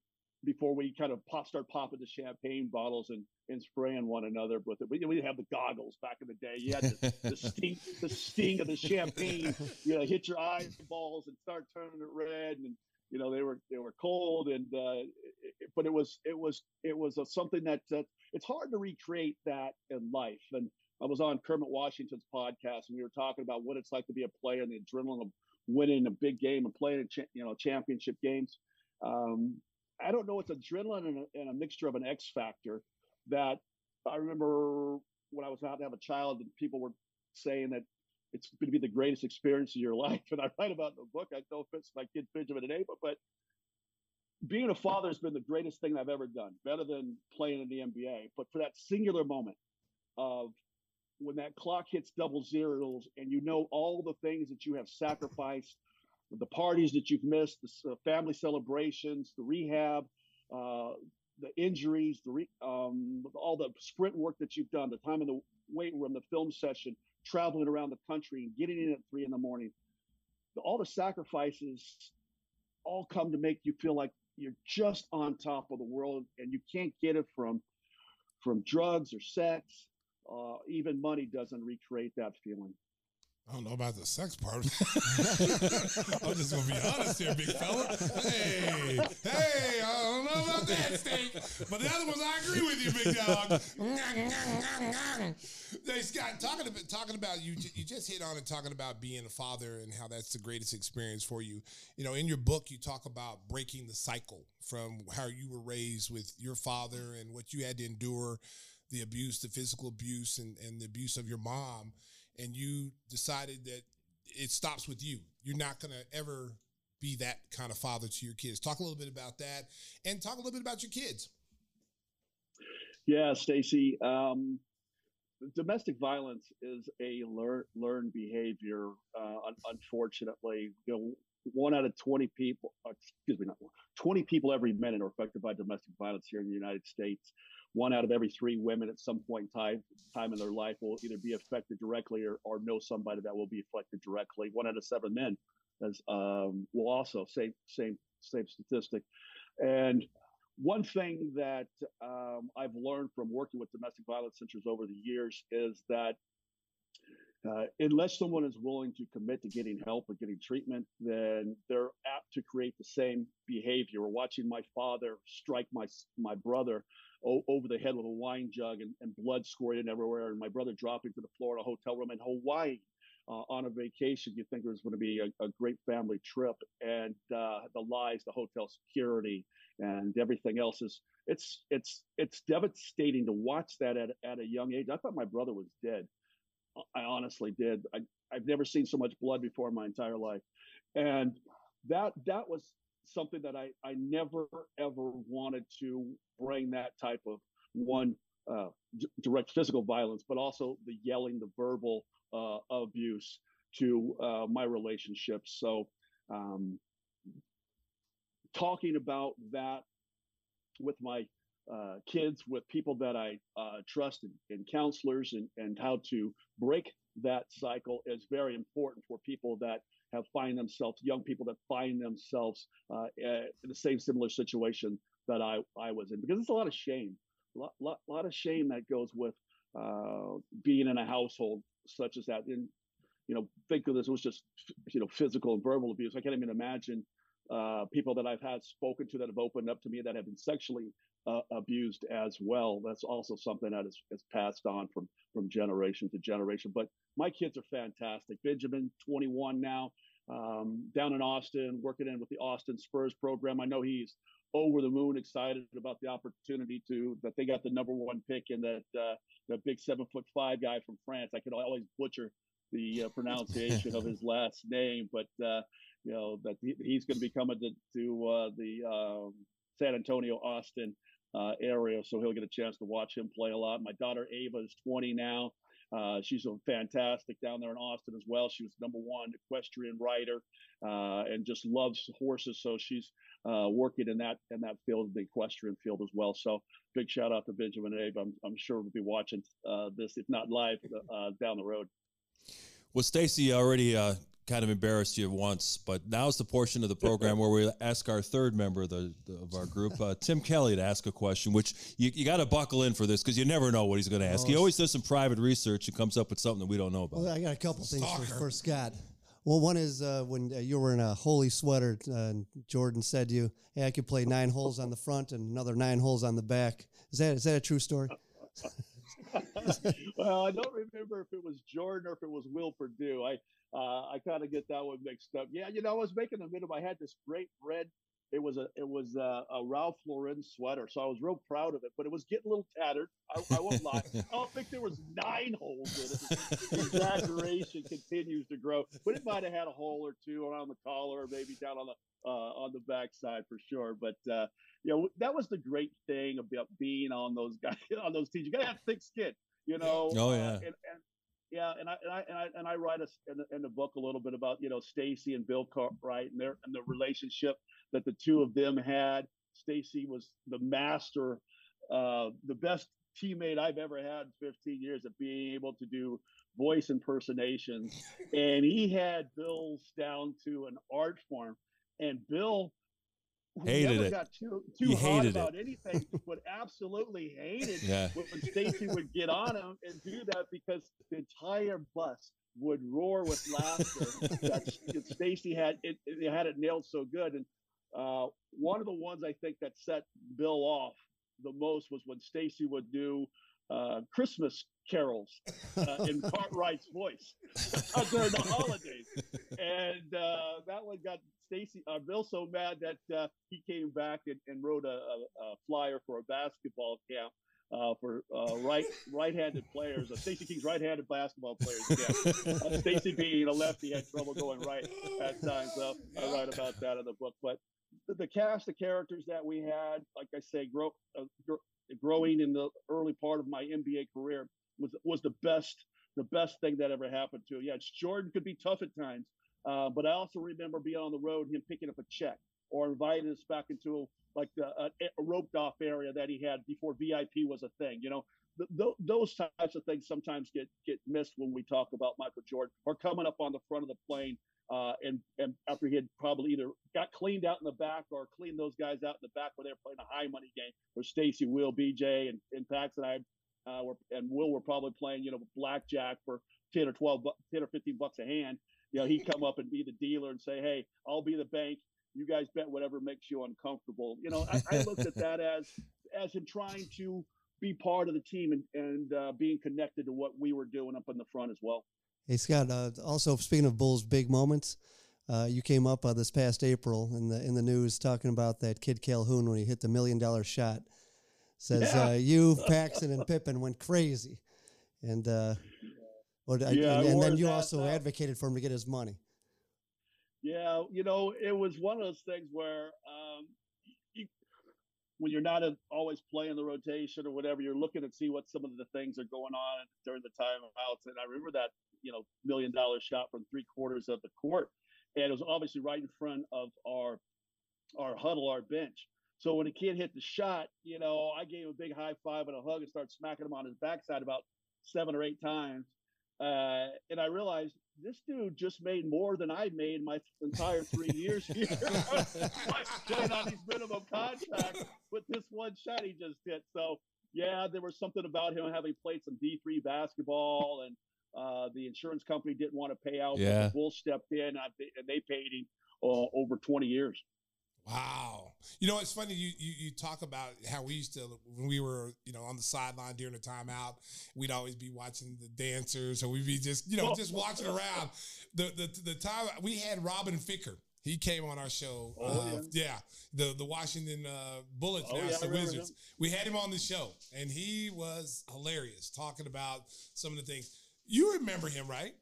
before we kind of pop, start popping the champagne bottles and, and spraying one another with it. We, we didn't have the goggles back in the day. You had the, the sting, the sting of the champagne, you know, hit your eyeballs and balls and start turning it red. And, you know, they were, they were cold and, uh, it, but it was, it was, it was a, something that, uh, it's hard to recreate that in life. And I was on Kermit Washington's podcast and we were talking about what it's like to be a player and the adrenaline of winning a big game and playing, cha- you know, championship games. Um, I don't know. It's adrenaline and a, and a, mixture of an X factor that I remember when I was out to have a child and people were saying that it's going to be the greatest experience of your life. And I write about in the book. I don't know if it's my kid Benjamin today, but, but being a father has been the greatest thing I've ever done, better than playing in the NBA. But for that singular moment of when that clock hits double zeros and you know all the things that you have sacrificed the parties that you've missed, the uh, family celebrations, the rehab, uh, the injuries, the re- um, all the sprint work that you've done, the time in the weight room, the film session, traveling around the country and getting in at three in the morning. All the sacrifices all come to make you feel like you're just on top of the world, and you can't get it from from drugs or sex. Uh, even money doesn't recreate that feeling. I don't know about the sex part. I'm just gonna be honest here, big fella. Hey, hey, I don't know about that steak, but the other ones I agree with you, big dog. hey, Scott, talking about talking about you, you just hit on it, talking about being a father and how that's the greatest experience for you. You know, in your book, you talk about breaking the cycle from how you were raised with your father and what you had to endure, the abuse, the physical abuse, and, and the abuse of your mom and you decided that it stops with you. You're not going to ever be that kind of father to your kids. Talk a little bit about that and talk a little bit about your kids. Yeah, Stacey. Um, domestic violence is a learn, learned behavior. Uh, un- unfortunately, you know, one out of 20 people, excuse me, not one, 20 people every minute are affected by domestic violence here in the United States one out of every three women at some point in time, time in their life will either be affected directly or, or know somebody that will be affected directly. One out of seven men as um, will also same same same statistic. And one thing that um, I've learned from working with domestic violence centers over the years is that uh, unless someone is willing to commit to getting help or getting treatment, then they're apt to create the same behavior. Watching my father strike my my brother o- over the head with a wine jug and, and blood squirting everywhere, and my brother dropping to the floor in a hotel room in Hawaii. Uh, on a vacation, you think it was going to be a, a great family trip, and uh, the lies, the hotel security, and everything else is it's it's it's devastating to watch that at, at a young age. I thought my brother was dead. I honestly did. I, I've never seen so much blood before in my entire life, and that that was something that I I never ever wanted to bring that type of one uh, d- direct physical violence, but also the yelling, the verbal uh, abuse to uh, my relationships. So, um, talking about that with my uh, kids, with people that I uh, trust and, and counselors, and, and how to break that cycle is very important for people that have find themselves, young people that find themselves uh, in the same similar situation that I, I was in, because it's a lot of shame, a lot, lot, lot of shame that goes with uh, being in a household such as that. And, you know, think of this, it was just, you know, physical and verbal abuse. I can't even imagine uh, people that I've had spoken to that have opened up to me that have been sexually uh, abused as well. That's also something that is, is passed on from from generation to generation. But my kids are fantastic. Benjamin, 21 now, um, down in Austin, working in with the Austin Spurs program. I know he's over the moon excited about the opportunity to that they got the number one pick in that uh, the big seven foot five guy from France. I could always butcher the uh, pronunciation of his last name, but uh, you know that he, he's going to be coming to, to uh, the um, San Antonio Austin uh, area, so he'll get a chance to watch him play a lot. My daughter Ava is 20 now. Uh, she's a fantastic down there in Austin as well. She was number one equestrian rider uh, and just loves horses. So she's uh, working in that in that field, the equestrian field as well. So big shout out to Benjamin Ava. I'm, I'm sure we'll be watching uh, this, if not live, uh, down the road. Well, Stacey already uh, kind of embarrassed you once, but now's the portion of the program where we ask our third member of, the, of our group, uh, Tim Kelly, to ask a question, which you, you got to buckle in for this because you never know what he's going to ask. He always does some private research and comes up with something that we don't know about. Well, I got a couple things for, for Scott. Well, one is uh, when uh, you were in a holey sweater, uh, Jordan said to you, "Hey, I could play nine holes on the front and another nine holes on the back." Is that is that a true story? well, I don't remember if it was Jordan or if it was Will Perdue. I uh, I kind of get that one mixed up. Yeah, you know, I was making a minute. I had this great red. It was a it was a, a Ralph Lauren sweater, so I was real proud of it. But it was getting a little tattered. I, I won't lie. I don't think there was nine holes in it. Exaggeration continues to grow, but it might have had a hole or two around the collar, or maybe down on the uh, on the backside for sure. But uh, you know, that was the great thing about being on those guys on those teams. You gotta have thick skin, you know. Oh, uh, yeah. and, and yeah, and I and I and I, and I write us in the, in the book a little bit about you know Stacey and Bill Cartwright and their and the relationship that the two of them had. Stacey was the master, uh, the best teammate I've ever had in 15 years of being able to do voice impersonations, and he had Bill's down to an art form. And Bill who Hated never it. got too too He hot hated about it. anything, but absolutely hated Yeah. when when Stacey would get on him and do that because the entire bus would roar with laughter. that that Stacey had it, it had it nailed so good. And uh, one of the ones I think that set Bill off the most was when Stacey would do uh, Christmas carols uh, in Cartwright's voice during the holidays, and uh, that one got Stacey uh, Bill so mad that uh, he came back and, and wrote a, a, a flyer for a basketball camp. Uh, for uh, right right-handed players, uh, Stacey King's right-handed basketball players. Yeah. Uh, Stacey being a lefty had trouble going right at times, so I write about that in the book. But the, the cast of characters that we had, like I say, grow, uh, gr- growing in the early part of my NBA career was was the best the best thing that ever happened to. Yeah, Jordan could be tough at times, uh, but I also remember being on the road, him picking up a check or inviting us back into like the, a, a roped off area that he had before VIP was a thing. You know, th- th- those types of things sometimes get get missed when we talk about Michael Jordan or coming up on the front of the plane. Uh, and and after he had probably either got cleaned out in the back or cleaned those guys out in the back when they were playing a high money game, where Stacey, Will, BJ, and, and Pax and I uh, were, and Will were probably playing, you know, blackjack for 10 or 12, bu- 10 or 15 bucks a hand. You know, he'd come up and be the dealer and say, Hey, I'll be the bank. You guys bet whatever makes you uncomfortable. You know, I, I looked at that as, as him trying to be part of the team and, and uh, being connected to what we were doing up in the front as well. Hey Scott. Uh, also, speaking of Bulls' big moments, uh, you came up uh, this past April in the in the news talking about that kid Calhoun when he hit the million dollar shot. Says Yeah. uh, you, Paxson, and Pippen went crazy, and what, Yeah, and, and then you also advocated for him to get his money. Yeah, you know, it was one of those things where um, you, when you're not always playing the rotation or whatever, you're looking and see what some of the things are going on during the timeouts. And I remember that, you know, million dollar shot from three quarters of the court, and it was obviously right in front of our our huddle, our bench. So when a kid hit the shot, you know, I gave him a big high five and a hug and started smacking him on his backside about seven or eight times. Uh, and I realized this dude just made more than I made my entire three years here. Playing on these minimum contracts with this one shot he just hit. So yeah, there was something about him having played some D three basketball, and uh, the insurance company didn't want to pay out. but Yeah. the Bulls stepped in, and they paid him uh, over twenty years. Wow. You know, it's funny you, you you talk about how we used to when we were, you know, on the sideline during the timeout, we'd always be watching the dancers or we'd be just, you know, just watching around. The the the time we had Robin Ficker. He came on our show. Oh, uh, yeah. The the Washington uh, Bullets Oh, now, yeah, the Wizards. We had him on the show and he was hilarious talking about some of the things. You remember him, right?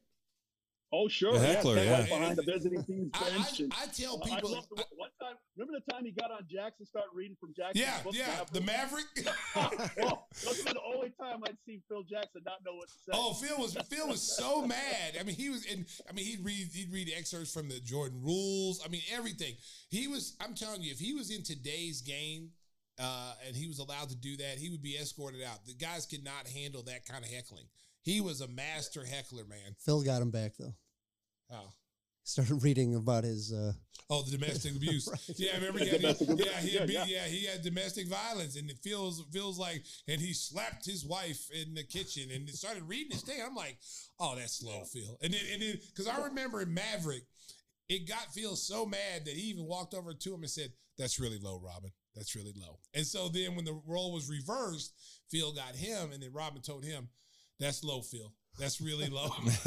Oh, sure. The heckler, came yeah. behind the visiting team's bench. I- and- I tell people- loved the- one time, remember the time he got on Jackson, started reading from Jackson? Yeah, book? yeah. The Maverick. well, that's the only time I'd seen Phil Jackson not know what to say. Oh, Phil was Phil was so mad. I mean, he was in. I mean, he'd read he'd read excerpts from the Jordan rules. I mean, everything. He was. I'm telling you, if he was in today's game, uh, and he was allowed to do that, he would be escorted out. The guys could not handle that kind of heckling. He was a master heckler, man. Phil got him back though. Oh. Started reading about his. Uh, Oh, the domestic abuse. Right. Yeah, I remember. He Yeah, had, domestic abuse. yeah, he Yeah, had, yeah. yeah, he had domestic violence, and it feels feels like, and he slapped his wife in the kitchen, and it started reading his thing. I'm like, oh, that's slow, Phil. And then, and then, because I remember in Maverick, it got Phil so mad that he even walked over to him and said, "That's really low, Robin. That's really low." And so then, when the role was reversed, Phil got him, and then Robin told him, "That's low, Phil. That's really low."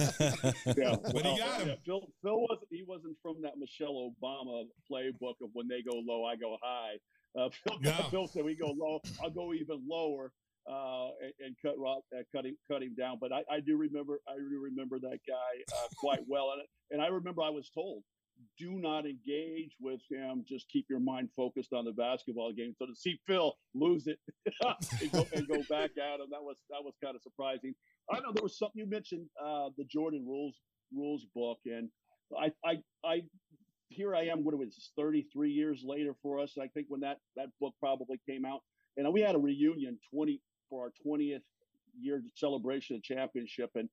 yeah, But he got him. yeah, Phil, Phil wasn't. He wasn't from that Michelle Obama playbook of when they go low, I go high. Uh, Phil, No. Phil said, "We go low, I'll go even lower." Uh, and, and cut Rob, uh, cut him, cut him down. But I, I do remember, I do remember that guy uh, quite well, and and I remember I was told, do not engage with him. Just keep your mind focused on the basketball game. So to see Phil lose it and, go, and go back at him, that was that was kind of surprising. I know there was something you mentioned, uh, the Jordan rules rules book, and I I I here I am. What it was 33 years later for us. I think when that that book probably came out, and we had a reunion 20 for our 20th year celebration of championship, and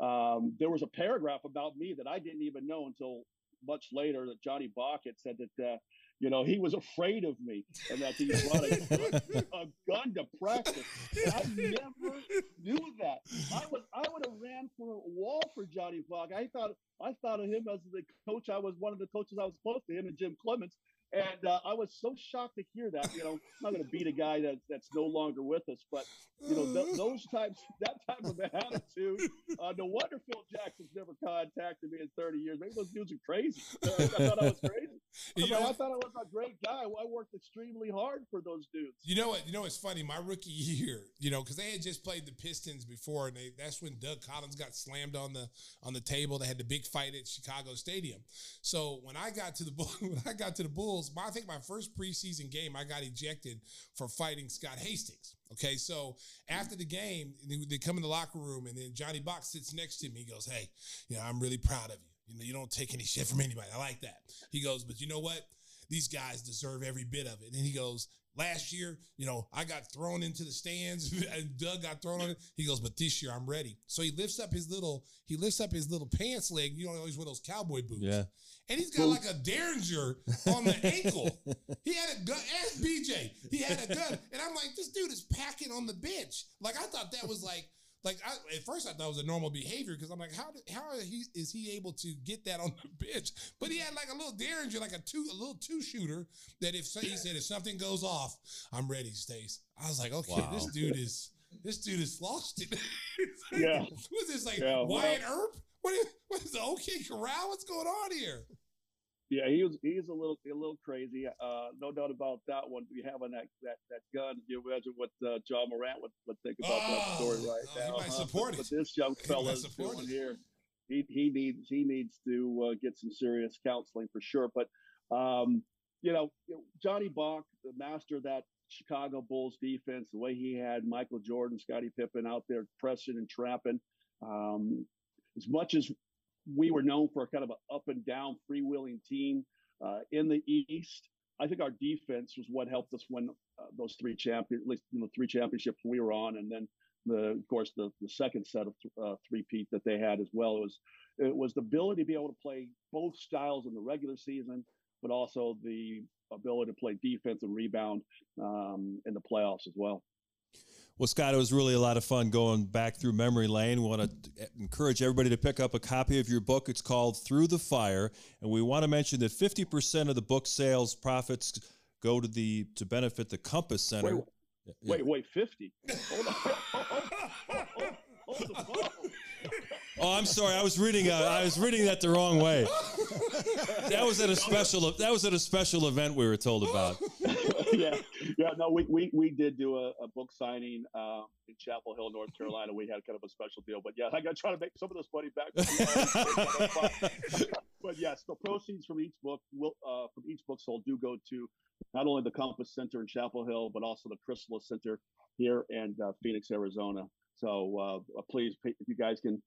um, there was a paragraph about me that I didn't even know until much later that Johnny Bach had said that. Uh, you know, he was afraid of me and that he brought a, a gun to practice. And I never knew that. I was I would have ran for a wall for Johnny Bach. I thought I thought of him as the coach. I was one of the coaches I was close to him and Jim Cleamons. And uh, I was so shocked to hear that. You know, I'm not going to beat a guy that, that's no longer with us, but you know th- those types, that type of attitude. Uh, no wonder Phil Jackson's never contacted me in 30 years. Maybe those dudes are crazy. I thought I was crazy. You I, know I thought I was a great guy. I worked extremely hard for those dudes. You know what? You know it's funny? My rookie year, you know, because they had just played the Pistons before, and they, that's when Doug Collins got slammed on the on the table. They had the big fight at Chicago Stadium. So when I got to the Bull- when I got to the Bulls, my, I think my first preseason game, I got ejected for fighting Scott Hastings. Okay, so after the game, they come in the locker room, and then Johnny Bach sits next to me. He goes, "Hey, you know, I'm really proud of you. You know, you don't take any shit from anybody. I like that." He goes, "But you know what? These guys deserve every bit of it." And he goes, last year, you know, I got thrown into the stands and Doug got thrown on it. He goes, but this year I'm ready. So he lifts up his little, he lifts up his little pants leg. You know, always wear those cowboy boots. Yeah. And he's got like a derringer on the ankle. He had a gun. Ask BJ. He had a gun. And I'm like, this dude is packing on the bench. Like I thought that was like, like I, at first I thought it was a normal behavior because I'm like, how did, how he is he able to get that on the bench? But he had like a little derringer, like a two a little two shooter that if so- he said if something goes off, I'm ready, Stace. I was like, okay, this dude is this dude is lost it. Yeah. What's this like Yeah, well- Wyatt Earp? What is what is the OK Corral? What's going on here? Yeah, he was he's a little a little crazy. Uh, no doubt about that one. Be having that that that gun. You imagine what uh, John Morant would, would think about that story Oh, right oh, he might huh? support But it. this young fella is doing it. here. He he needs he needs to uh, get some serious counseling for sure. But um, you know, you know, Johnny Bach, the master of that Chicago Bulls defense, the way he had Michael Jordan, Scottie Pippen out there pressing and trapping. Um, as much as we were known for kind of an up and down freewheeling team uh, in the East, I think our defense was what helped us win uh, those three champion, at least you know, three championships we were on, and then the, of course, the, the second set of uh, three-peat that they had as well. It was it was the ability to be able to play both styles in the regular season, but also the ability to play defense and rebound um, in the playoffs as well. Well, Scott, it was really a lot of fun going back through memory lane. We want to encourage everybody to pick up a copy of your book. It's called Through the Fire, and we want to mention that 50% of the book sales profits go to the to benefit the Compass Center. Wait, wait, wait, 50. Hold on. Hold the phone. Oh, I'm sorry. I was reading. Uh, I was reading that the wrong way. That was at a special. That was at a special event we were told about. yeah, yeah. No, we, we, we did do a, a book signing um, in Chapel Hill, North Carolina. We had kind of a special deal, but yeah, I got to try to make some of this money back. but yes, the proceeds from each book will uh, from each book sold do go to not only the Compass Center in Chapel Hill, but also the Chrysalis Center here in uh, Phoenix, Arizona. So uh, please, if you guys can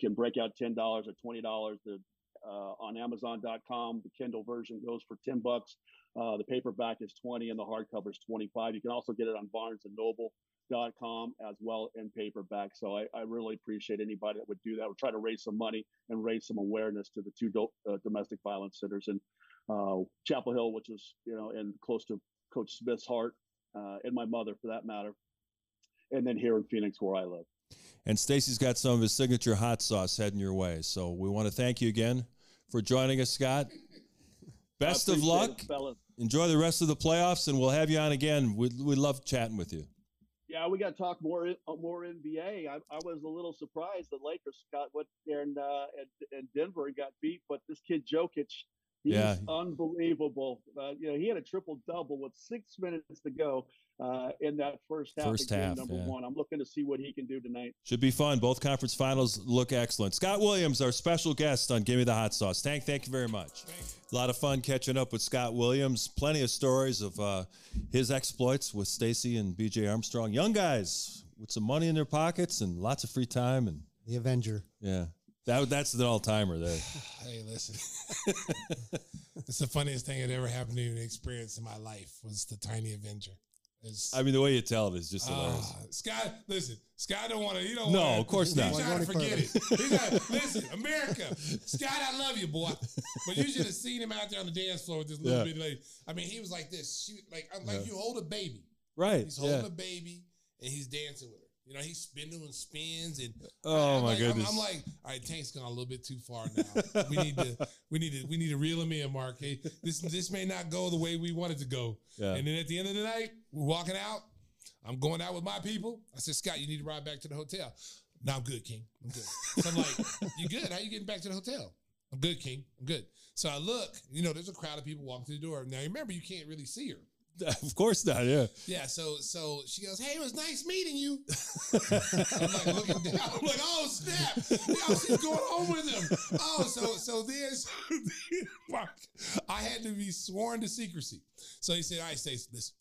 can break out ten dollars or twenty dollars. The uh, on Amazon.com, the Kindle version goes for ten bucks. Uh, the paperback is twenty, and the hardcover is twenty-five. You can also get it on BarnesandNoble.com as well in paperback. So I, I, really appreciate anybody that would do that. We're trying to raise some money and raise some awareness to the two do- uh, domestic violence centers in uh, Chapel Hill, which is you know, and close to Coach Smith's heart, uh, and my mother for that matter, and then here in Phoenix where I live. And Stacey's got some of his signature hot sauce heading your way. So we want to thank you again for joining us, Scott. Best of luck. It, Enjoy the rest of the playoffs, and we'll have you on again. We we love chatting with you. Yeah, we got to talk more uh, more NBA. I, I, was a little surprised that Lakers got went there uh, in Denver and got beat, but this kid Jokic He's yeah. unbelievable. Uh, you know, he had a triple double with six minutes to go uh, in that first half. First half, number yeah. one. I'm looking to see what he can do tonight. Should be fun. Both conference finals look excellent. Scott Williams, our special guest on Give Me the Hot Sauce. Tank, thank you very much. A lot of fun catching up with Scott Williams. Plenty of stories of uh, his exploits with Stacey and BJ Armstrong. Young guys with some money in their pockets and lots of free time and the Avenger. Yeah. That, that's the all timer there. hey, listen. it's the funniest thing that ever happened to me experience in my life was the Tiny Avenger. It's, I mean, the way you tell it is just hilarious. Uh, Scott, listen, Scott don't want to. You don't. No, wanna, of course not. He's trying to forget it. He's like, listen, America, Scott, I love you, boy. But you should have seen him out there on the dance floor with this little Yeah. bitty lady. I mean, he was like this. She, like, I'm like Yeah. you hold a baby. Right. He's holding Yeah. a baby and he's dancing with her. You know, he's spinning and spins and Oh, I'm my like, I'm- goodness. I'm, like, all right, Tank's gone a little bit too far now. we need to, we need to, we need to reel him in, Mark. Hey, this this may not go the way we want it to go. Yeah. And then at the end of the night, we're walking out. I'm going out with my people. I said, Scott, you need to ride back to the hotel. No, I'm good, King. I'm good. So I'm like, you good? How you getting back to the hotel? I'm good, King. I'm good. So I look, you know, there's a crowd of people walking through the door. Now remember, you can't really see her. Of course not. Yeah. Yeah, so so she goes, "Hey, it was nice meeting you." I'm like looking down. I'm like, "Oh snap! Yo, she's going home with him." Oh, so so then, so then fuck, I had to be sworn to secrecy. So he said, "All right, Stacey, listen,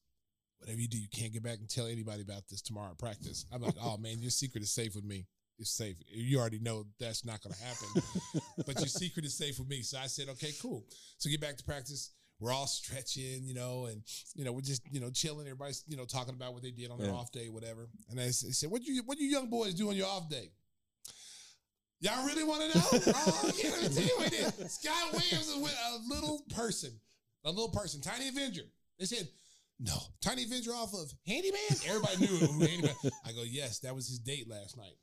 whatever you do, you can't get back and tell anybody about this tomorrow at practice." I'm like, "Oh man, your secret is safe with me. It's safe. You already know that's not going to happen, but your secret is safe with me." So I said, "Okay, cool." So get back to practice we're all stretching, you know, and you know we're just you know chilling. Everybody's you know talking about what they did on their Yeah. off day, whatever. And I said, "What do you what do you young boys do on your off day?" Y'all really want to know? oh, yeah, let me tell you what did. Scott Williams is with a little person, a little person, Tiny Avenger. They said, "No, Tiny Avenger off of Handyman." Everybody knew who Handyman. I go, "Yes, that was his date last night."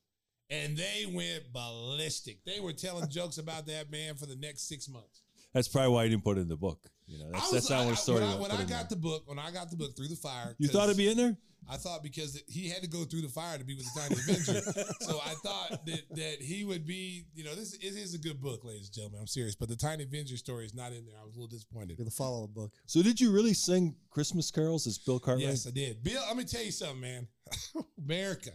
And they went ballistic. They were telling jokes about that man for the next six months. That's probably why you didn't put it in the book. You know, that's, I that's was- not I- story. When I, when I got there. the book, when I got the book through the fire, You thought it'd be in there? I thought because he had to go through the fire to be with the Tiny Avenger, so I thought that that he would be. You know, this it is a good book, ladies and gentlemen. I'm serious, but the Tiny Avenger story is not in there. I was a little disappointed. The follow up book. So did you really sing Christmas carols as Bill Cartwright? Yes, I did. Bill, let me tell you something, man. America.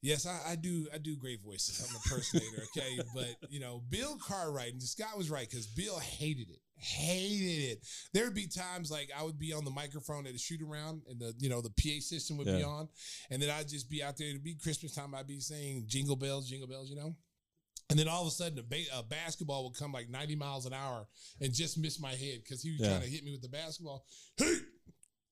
Yes, I, I do. I do great voices. I'm a impersonator, okay. But you know, Bill Cartwright and Scott was right because Bill hated it. Hated it. There would be times like I would be on the microphone at a shoot around, and the you know the PA system would be on, and then I'd just be out there. It'd be Christmas time. I'd be saying jingle bells, jingle bells, you know. And then all of a sudden, a, ba- a basketball would come like 90 miles an hour and just miss my head because he was Yeah. trying to hit me with the basketball. Hey,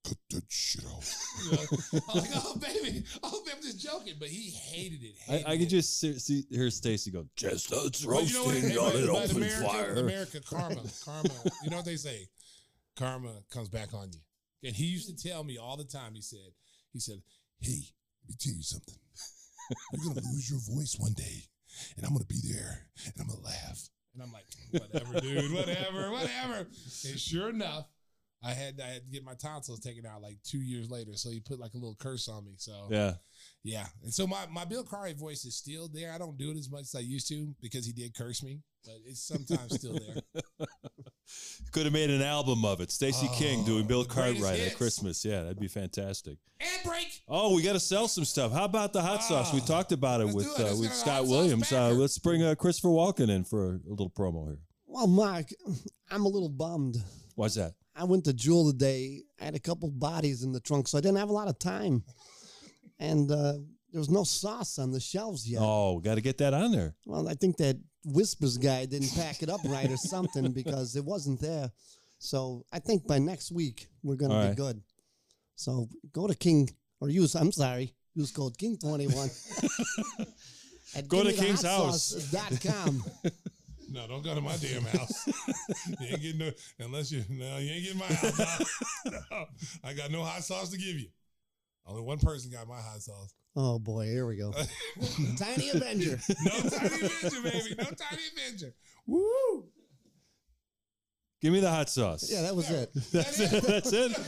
cut that shit. You know? I'm like, oh baby, oh baby, I'm just joking, but he hated it. I, hated I it. could just see, see hear Stacey go, chestnuts roasting you know what? On an open America, fire. America, karma, karma. You know what they say? Karma comes back on you. And he used to tell me all the time. He said, he said, hey, Let me tell you something. You're gonna lose your voice one day, and I'm gonna be there, and I'm gonna laugh. And I'm like, whatever, dude, whatever, whatever. And sure enough, I had I had to get my tonsils taken out like two years later. So he put like a little curse on me. So Yeah. yeah. And so my, my Bill Curry voice is still there. I don't do it as much as I used to because he did curse me, but it's sometimes still there. Could have made an album of it. Stacey King doing Oh, Bill the greatest Cartwright at. Christmas. Yeah, that'd be fantastic. And break. Oh, we got to sell some stuff. How about the hot sauce? We Ah, talked about it with it. uh, with Scott Williams. Uh, let's bring uh, Christopher Walken in for a, a little promo here. Well, Mike, I'm a little bummed. Why's that? I went to Jewel today. I had a couple bodies in the trunk, so I didn't have a lot of time. And uh, there was no sauce on the shelves yet. Oh, got to get that on there. Well, I think that Whispers guy didn't pack it up right or something because it wasn't there. So I think by next week we're gonna be right. good. So go to King or use I'm sorry, use code King twenty one. Go to King's house. Dot com. No, don't go to my damn house. you ain't getting no unless you no, you ain't getting my house. No, I got no hot sauce to give you. Only one person got my hot sauce. Oh boy, here we go. Tiny Avenger. No tiny avenger, baby. No tiny avenger. Woo! Give me the hot sauce. Yeah, that was it. That's it. That's it.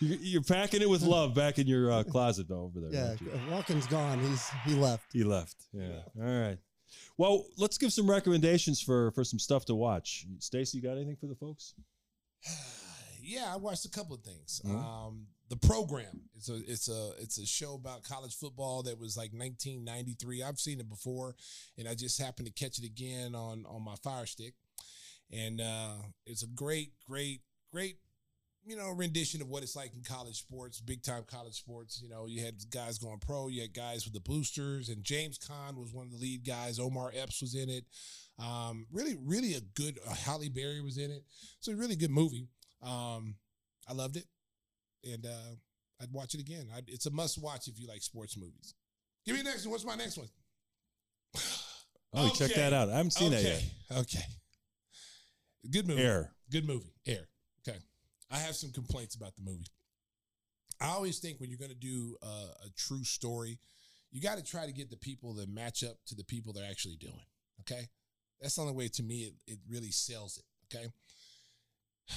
You- You're packing it with love back in your uh, closet over there. Yeah, aren't you? Walken's gone. He's he left. He left. Yeah. All right. Well, let's give some recommendations for for some stuff to watch. Stacey, you got anything for the folks? yeah, I watched a couple of things. Mhm. Um, the program it's a it's a it's a show about college football that was like 1993. I've seen it before, and I just happened to catch it again on on my Fire Stick, and uh, it's a great, great, great. You know, rendition of what it's like in college sports, big time college sports. You know, you had guys going pro, you had guys with the boosters, and James Caan was one of the lead guys. Omar Epps was in it. Um, really, really a good. Uh, Halle Berry was in it. So a really good movie. Um, I loved it, and uh, I'd watch it again. i it's a must watch if you like sports movies. Give me the next one. What's my next one? Oh, check that out. I haven't seen that yet. okay. Okay. Good movie. Air. Good movie. Air. I have some complaints about the movie. I always think when you're going to do a, a true story, you got to try to get the people that match up to the people they're actually doing. Okay. That's the only way to me it, it really sells it. Okay.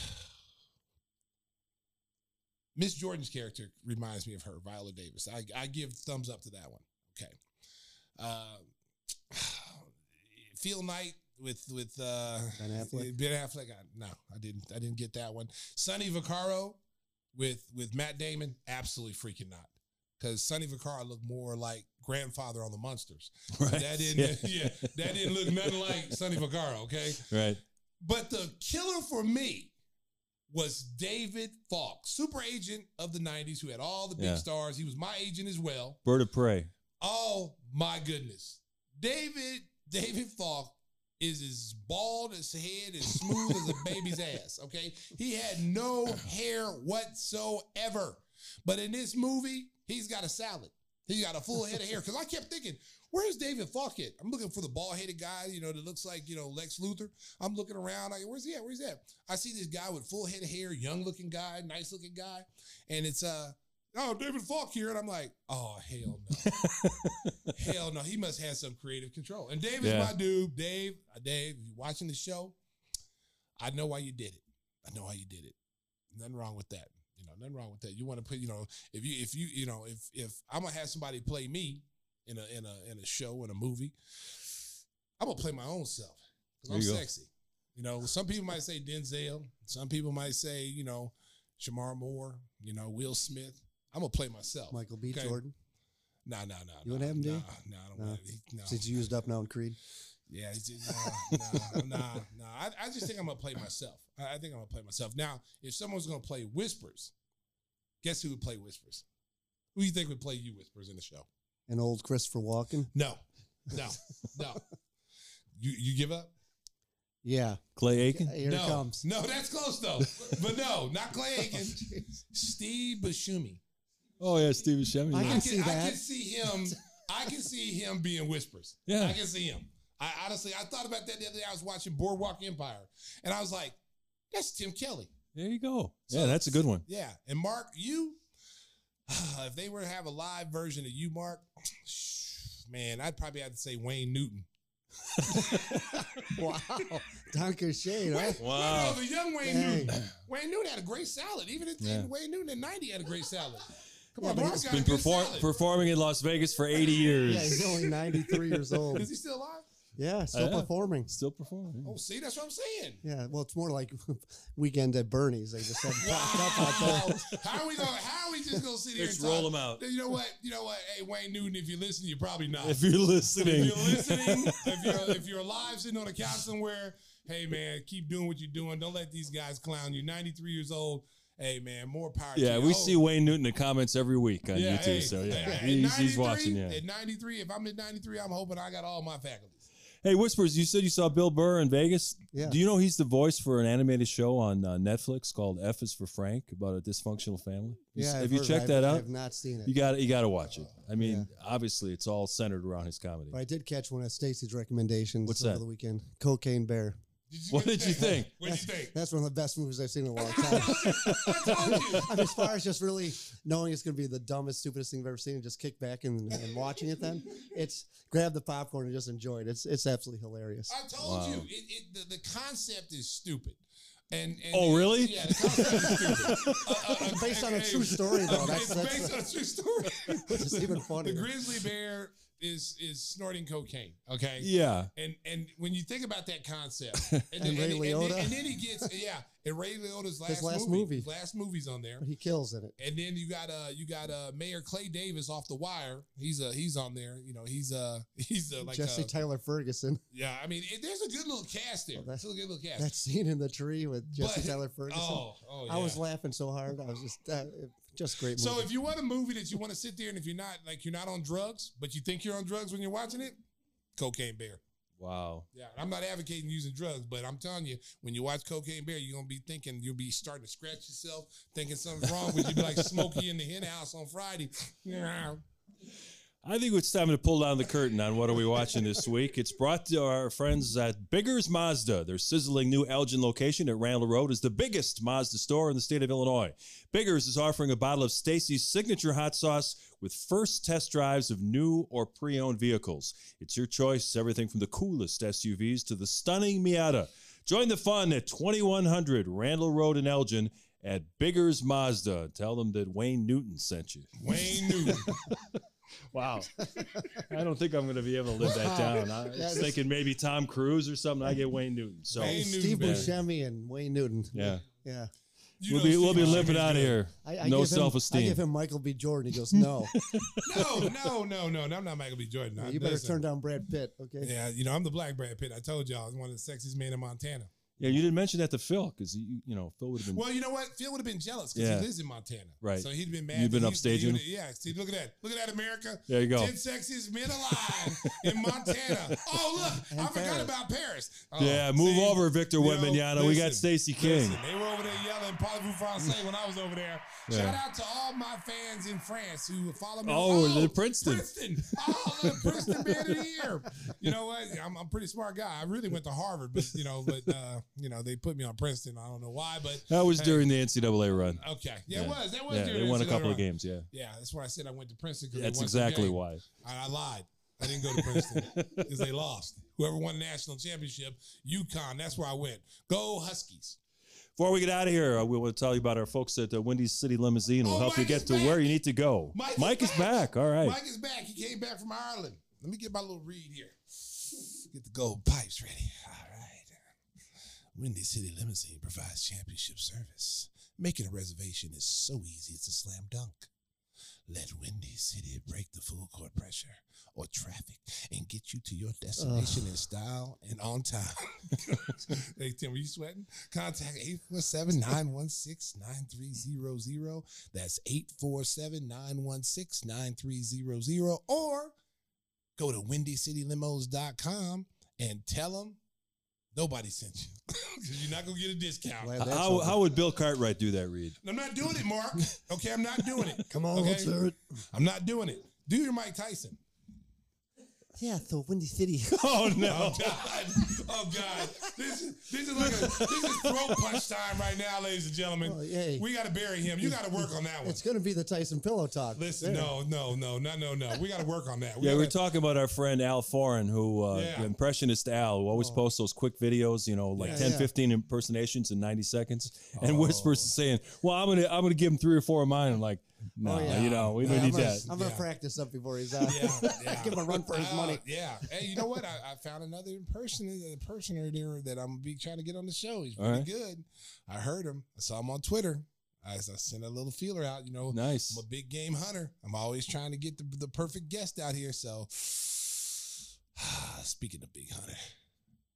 Miss Jordan's character reminds me of her, Viola Davis. I, I give thumbs up to that one. Okay. Uh, Phil Knight with with uh, Ben Affleck? Ben Affleck. I, no, I didn't. I didn't get that one. Sonny Vaccaro with with Matt Damon. Absolutely freaking not. Because Sonny Vaccaro looked more like grandfather on the Munsters. Right. That didn't. Yeah. that didn't look nothing like Sonny Vaccaro. Okay. Right. But the killer for me was David Falk, super agent of the 90s who had all the big Yeah. stars. He was my agent as well. Bird of prey. Oh my goodness. David David Falk is as bald as head as smooth as a baby's ass. Okay. He had no hair whatsoever. But in this movie, he's got a salad. He's got a full head of hair. Because I kept thinking, where's David Falk at? I'm looking for the bald headed guy, you know, that looks like, you know, Lex Luthor. I'm looking around, like, where's he at? Where's he at? I see this guy with full head of hair, young looking guy, nice looking guy. And it's uh oh, David Falk here. And I'm like, oh, hell no. hell no. He must have some creative control. And Dave is Yeah. my dude. Dave, uh, Dave, if you're watching the show, I know why you did it. I know how you did it. Nothing wrong with that. You know, nothing wrong with that. You want to put, you know, if you if you, you know, if if I'm gonna have somebody play me in a in a in a show, in a movie, I'm gonna play my own self. Because I'm you go. sexy. You know, some people might say Denzel, some people might say, you know, Shemar Moore, you know, Will Smith. I'm gonna play myself. Michael B. Okay? Jordan. No, no, no. You no, wanna have him do no, it? No, I don't No. want it. He- No. Since you used up now in Creed. Yeah, he's just, no, no, no, no. I, I just think I'm gonna play myself. I, I think I'm gonna play myself. Now, if someone's gonna play Whispers, guess who would play Whispers? Who do you think would play you Whispers in the show? And old Christopher Walken. No, no, no. You you give up? Yeah. Clay Aiken. Here no, it comes. no, that's close though. but no, not Clay oh, Aiken. Steve Buscemi. Oh yeah, Steve Buscemi. I yeah. can see I that. can see him. I can see him being whispers. Yeah. I can see him. I honestly, I thought about that the other day. I was watching Boardwalk Empire, and I was like, "That's Tim Kelly." There you go. So- yeah, that's a good one. Yeah, and Mark, you, if they were to have a live version of you, Mark, man, I'd probably have to say Wayne Newton. wow, Duncan Shane, huh? No, no, the young Wayne Dang. Newton. Wayne Newton had a great salad. Even in, Yeah. Wayne Newton in '90 had a great salad. Come Yeah, on, but Mark he's got Been perform- performing in Las Vegas for 80 years. Yeah, he's only 93 years old. Is he still alive? Yeah, still Yeah. performing. Still performing. Oh, see, that's what I'm saying. Yeah, well, it's more like weekend at Bernie's. They just had popped up out Wow. there. how are we going to How are we just gonna sit here Let's and roll talk? 'em out. You know what? You know what? Hey, Wayne Newton, if you're listening, you're probably not. If you're listening. If you're listening, if you're if you're alive sitting on a couch somewhere, hey man, keep doing what you're doing. Don't let these guys clown you. 93 years old. Hey man, more power. Yeah, you. we see Wayne Newton in the comments every week on yeah, YouTube. hey, so yeah, hey, he's, he's watching. Yeah. At 93, if I'm at 93, I'm hoping I got all my faculties. Hey, Whispers, you said you saw Bill Burr in Vegas. Yeah. Do you know he's the voice for an animated show on uh, Netflix called F is for Frank about a dysfunctional family? You Yeah, I've have you heard- checked I've- that out? I've not seen it. You got you got to watch it. I mean, obviously, it's all centered around his comedy. But I did catch one of Stacey's recommendations What's over that? the weekend. Cocaine Bear. What did you think? What did you think? That's one of the best movies I've seen in a long time. I told you. I mean, as far as just really knowing it's going to be the dumbest, stupidest thing I've ever seen, and just kick back and, and watching it, then it's grab the popcorn and just enjoy it. It's it's absolutely hilarious. I told Wow. you, it, it, the, the concept is stupid. And, and Oh, really? Yeah, the concept is stupid. Uh, uh, uh, Based on a true story, though. That's- it's that's- based on a true story. Which is even funny. The grizzly bear is is snorting cocaine. Okay. Yeah. And and when you think about that concept, and, And Ray then, Liotta. and then he gets yeah, and Ray Liotta's last, His last movie, movie. last movie's on there. He kills in it. And then you got uh you got uh Mayor Clay Davis off the wire. He's uh he's on there. You know he's uh he's uh, like Jesse uh, Tyler Ferguson. yeah. I mean it, there's a good little cast there. Oh, that's- a good little cast. That scene in the tree with Jesse But- Tyler Ferguson. Oh, oh yeah. I was laughing so hard. I was just uh, just great. Movie. So if you want a movie that you want to sit there and if you're not like you're not on drugs, but you think you're on drugs when you're watching it, Cocaine Bear. Wow. Yeah, I'm not advocating using drugs, but I'm telling you, when you watch Cocaine Bear, you're gonna be thinking you'll be starting to scratch yourself, thinking something's wrong with you. Be like Smokey in the hen house on Friday. Yeah. I think it's time to pull down the curtain on what are we watching this week. It's brought to our friends at Biggers Mazda. Their sizzling new Elgin location at Randall Road is the biggest Mazda store in the state of Illinois. Biggers is offering a bottle of Stacey's signature hot sauce with first test drives of new or pre-owned vehicles. It's your choice, everything from the coolest SUVs to the stunning Miata. Join the fun at 2100 Randall Road in Elgin at Biggers Mazda. Tell them that Wayne Newton sent you. Wayne Newton. Wow. I don't think I'm going to be able to live that down. I was Yeah, thinking maybe Tom Cruise or something. I get Wayne Newton. So Wayne Steve Newton. Buscemi and Wayne Newton. yeah, Yeah. You we'll know be we'll be Steve limping Buscemi's out of good. here. I, I no give him- self I esteem. give him Michael B. Jordan. He goes, no. No, no, no, no, no. I'm not Michael B. Jordan. I- you better listen. turn down Brad Pitt. Okay. Yeah, you know, I'm the black Brad Pitt. I told y'all, I'm one of the sexiest men in Montana. Yeah, you didn't mention that to Phil because you you know Phil would have been. Well, you know what? Phil would have been jealous because Yeah. he lives in Montana. Right. So he'd been mad. You've been that upstaging he Yeah. See, look at that. Look at that, America. There you go. 10 sexiest men alive in Montana. Oh, look. And I forgot Paris. about Paris. Oh, yeah, move see? over, Victor You know, Wembanyama. We got Stacy Stacey King. listen, they were over there yelling Parlez-vous français when I was over there. Yeah. Shout out to all my fans in France who follow me. Oh, the Princeton. Princeton. Oh, the Princeton man of the year. You know what? I'm, I'm a pretty smart guy. I really went to Harvard, but you know, but uh, you know, they put me on Princeton. I don't know why, but That was hey, during the NCAA run. Okay, yeah, it was. That was. Yeah, they won a couple of games. Yeah, Yeah, that's why I said I went to Princeton. that's exactly why. I, I lied. I didn't go to Princeton because they lost. Whoever won the national championship, UConn. That's where I went. Go Huskies. Before we get out of here, uh, we want to tell you about our folks at the Windy City Limousine. We'll Oh, help you get to back. where you need to go. Mike, is back. All right. Mike is back. He came back from Ireland. Let me get my little read here. Get the gold pipes ready. Windy City Limousine provides championship service. Making a reservation is so easy, it's a slam dunk. Let Windy City break the full court pressure or traffic and get you to your destination in style and on time. hey, Tim, are you sweating? Contact 847 916 9300. That's 847 916 9300. Or go to windycitylimos.com and tell them nobody sent you because you're not going to get a discount. Glad that's How, over. how would Bill Cartwright do that, Reed? I'm not doing it, Mark. Okay, I'm not doing it. Come on, okay? let's hear it. I'm not doing it. Do your Mike Tyson. Yeah, so Windy City. Oh no! Oh no! God! Oh God, this is this is like a this is throat punch time right now, ladies and gentlemen. Oh, hey. We got to bury him. You got to work on that one. It's going to be the Tyson pillow talk. Listen, There. no, no, no, no, no, no. We got to work on that. We Yeah, we're talking about our friend Al Foran, who uh, Yeah. impressionist Al, who always posts those quick videos, you know, like Yeah, 10, yeah. 15 impersonations in 90 seconds, and Oh. whispers saying, "Well, I'm gonna, I'm gonna give him three or four of mine." I'm like, no, Oh, yeah. you know, we Yeah, don't I'm need gonna- that. I'm going to Yeah. practice up before he's out. Yeah, yeah. Give him a run for his Uh, money. Yeah. Hey, you know what? I, I found another impersonator, impersonator there that I'm gonna be trying to get on the show. He's All pretty right. good. I heard him. I saw him on Twitter. I, I sent a little feeler out. You know, Nice. I'm a big game hunter. I'm always trying to get the, the perfect guest out here. So, speaking of big hunter,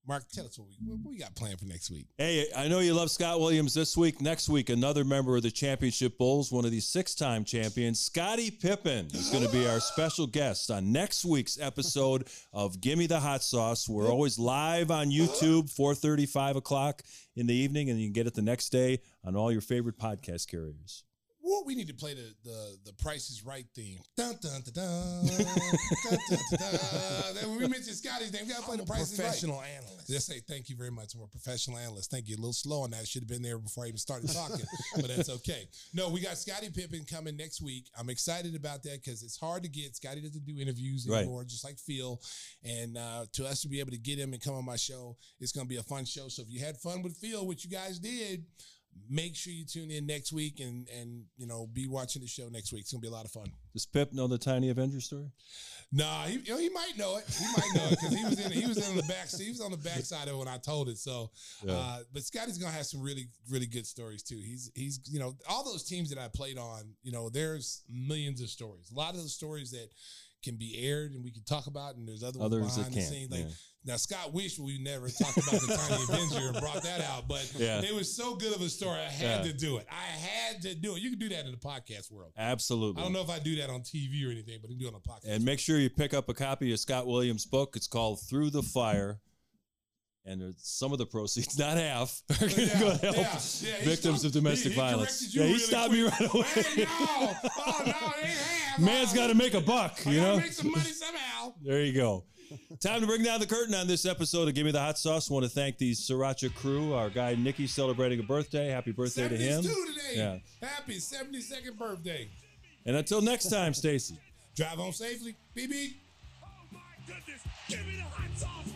Mark, tell us what we what we got planned for next week. Hey, I know you love Scott Williams this week. Next week, another member of the Championship Bulls, one of these six-time champions, Scottie Pippen, is going to be our special guest on next week's episode of Gimme the Hot Sauce. We're always live on YouTube, 4:30, 5 o'clock in the evening, and you can get it the next day on all your favorite podcast carriers. Well, we need to play the the the Price is Right theme. Dun dun dun dun. dun, dun, dun, dun. We mentioned Scottie's name, we gotta play I'm the Price is Right. professional analyst. Just say thank you very much. I'm a professional analyst. Thank you. A little slow on that. Should have been there before I even started talking, but that's okay. No, we got Scottie Pippen coming next week. I'm excited about that because it's hard to get. Scottie doesn't do interviews Right. anymore, just like Phil. And uh, to us to be able to get him and come on my show, it's going to be a fun show. So if you had fun with Phil, which you guys did, make sure you tune in next week and and you know be watching the show next week. It's gonna be a lot of fun. Does Pip know the Tiny Avenger story? Nah, he, you know, he might know it. He might know it because he was in he was in the back. He was on the backside of it when I told it. So, Yeah. uh, but Scottie's gonna have some really really good stories too. He's he's you know all those teams that I played on. You know, there's millions of stories. A lot of those stories that can be aired and we can talk about, and there's other ones Others that behind the can't, scenes. Like yeah. Now, Scott wished we never talked about the Tiny Avenger and brought that out, but Yeah. it was so good of a story. I had Yeah. to do it. I had to do it. You can do that in the podcast world. Absolutely. I don't know if I do that on TV or anything, but you can do it on a podcast. And make sure you pick up a copy of Scott Williams' book. It's called Through the Fire. And some of the proceeds, not half, are going to go to help yeah, yeah. Victims stopped- of domestic he- he violence. yeah, he really stopped me right away. Hey, no! Oh no, it ain't half. Man's got to make a buck, I you know? make some money somehow. There you go. Time to bring down the curtain on this episode of Give Me the Hot Sauce. want to thank the Sriracha crew. Our guy Nikki celebrating a birthday. Happy birthday to him. today. Yeah. Happy 72nd birthday. And until next time, Stacey. Drive home safely. BB. Oh my goodness. Give me the hot sauce. Phil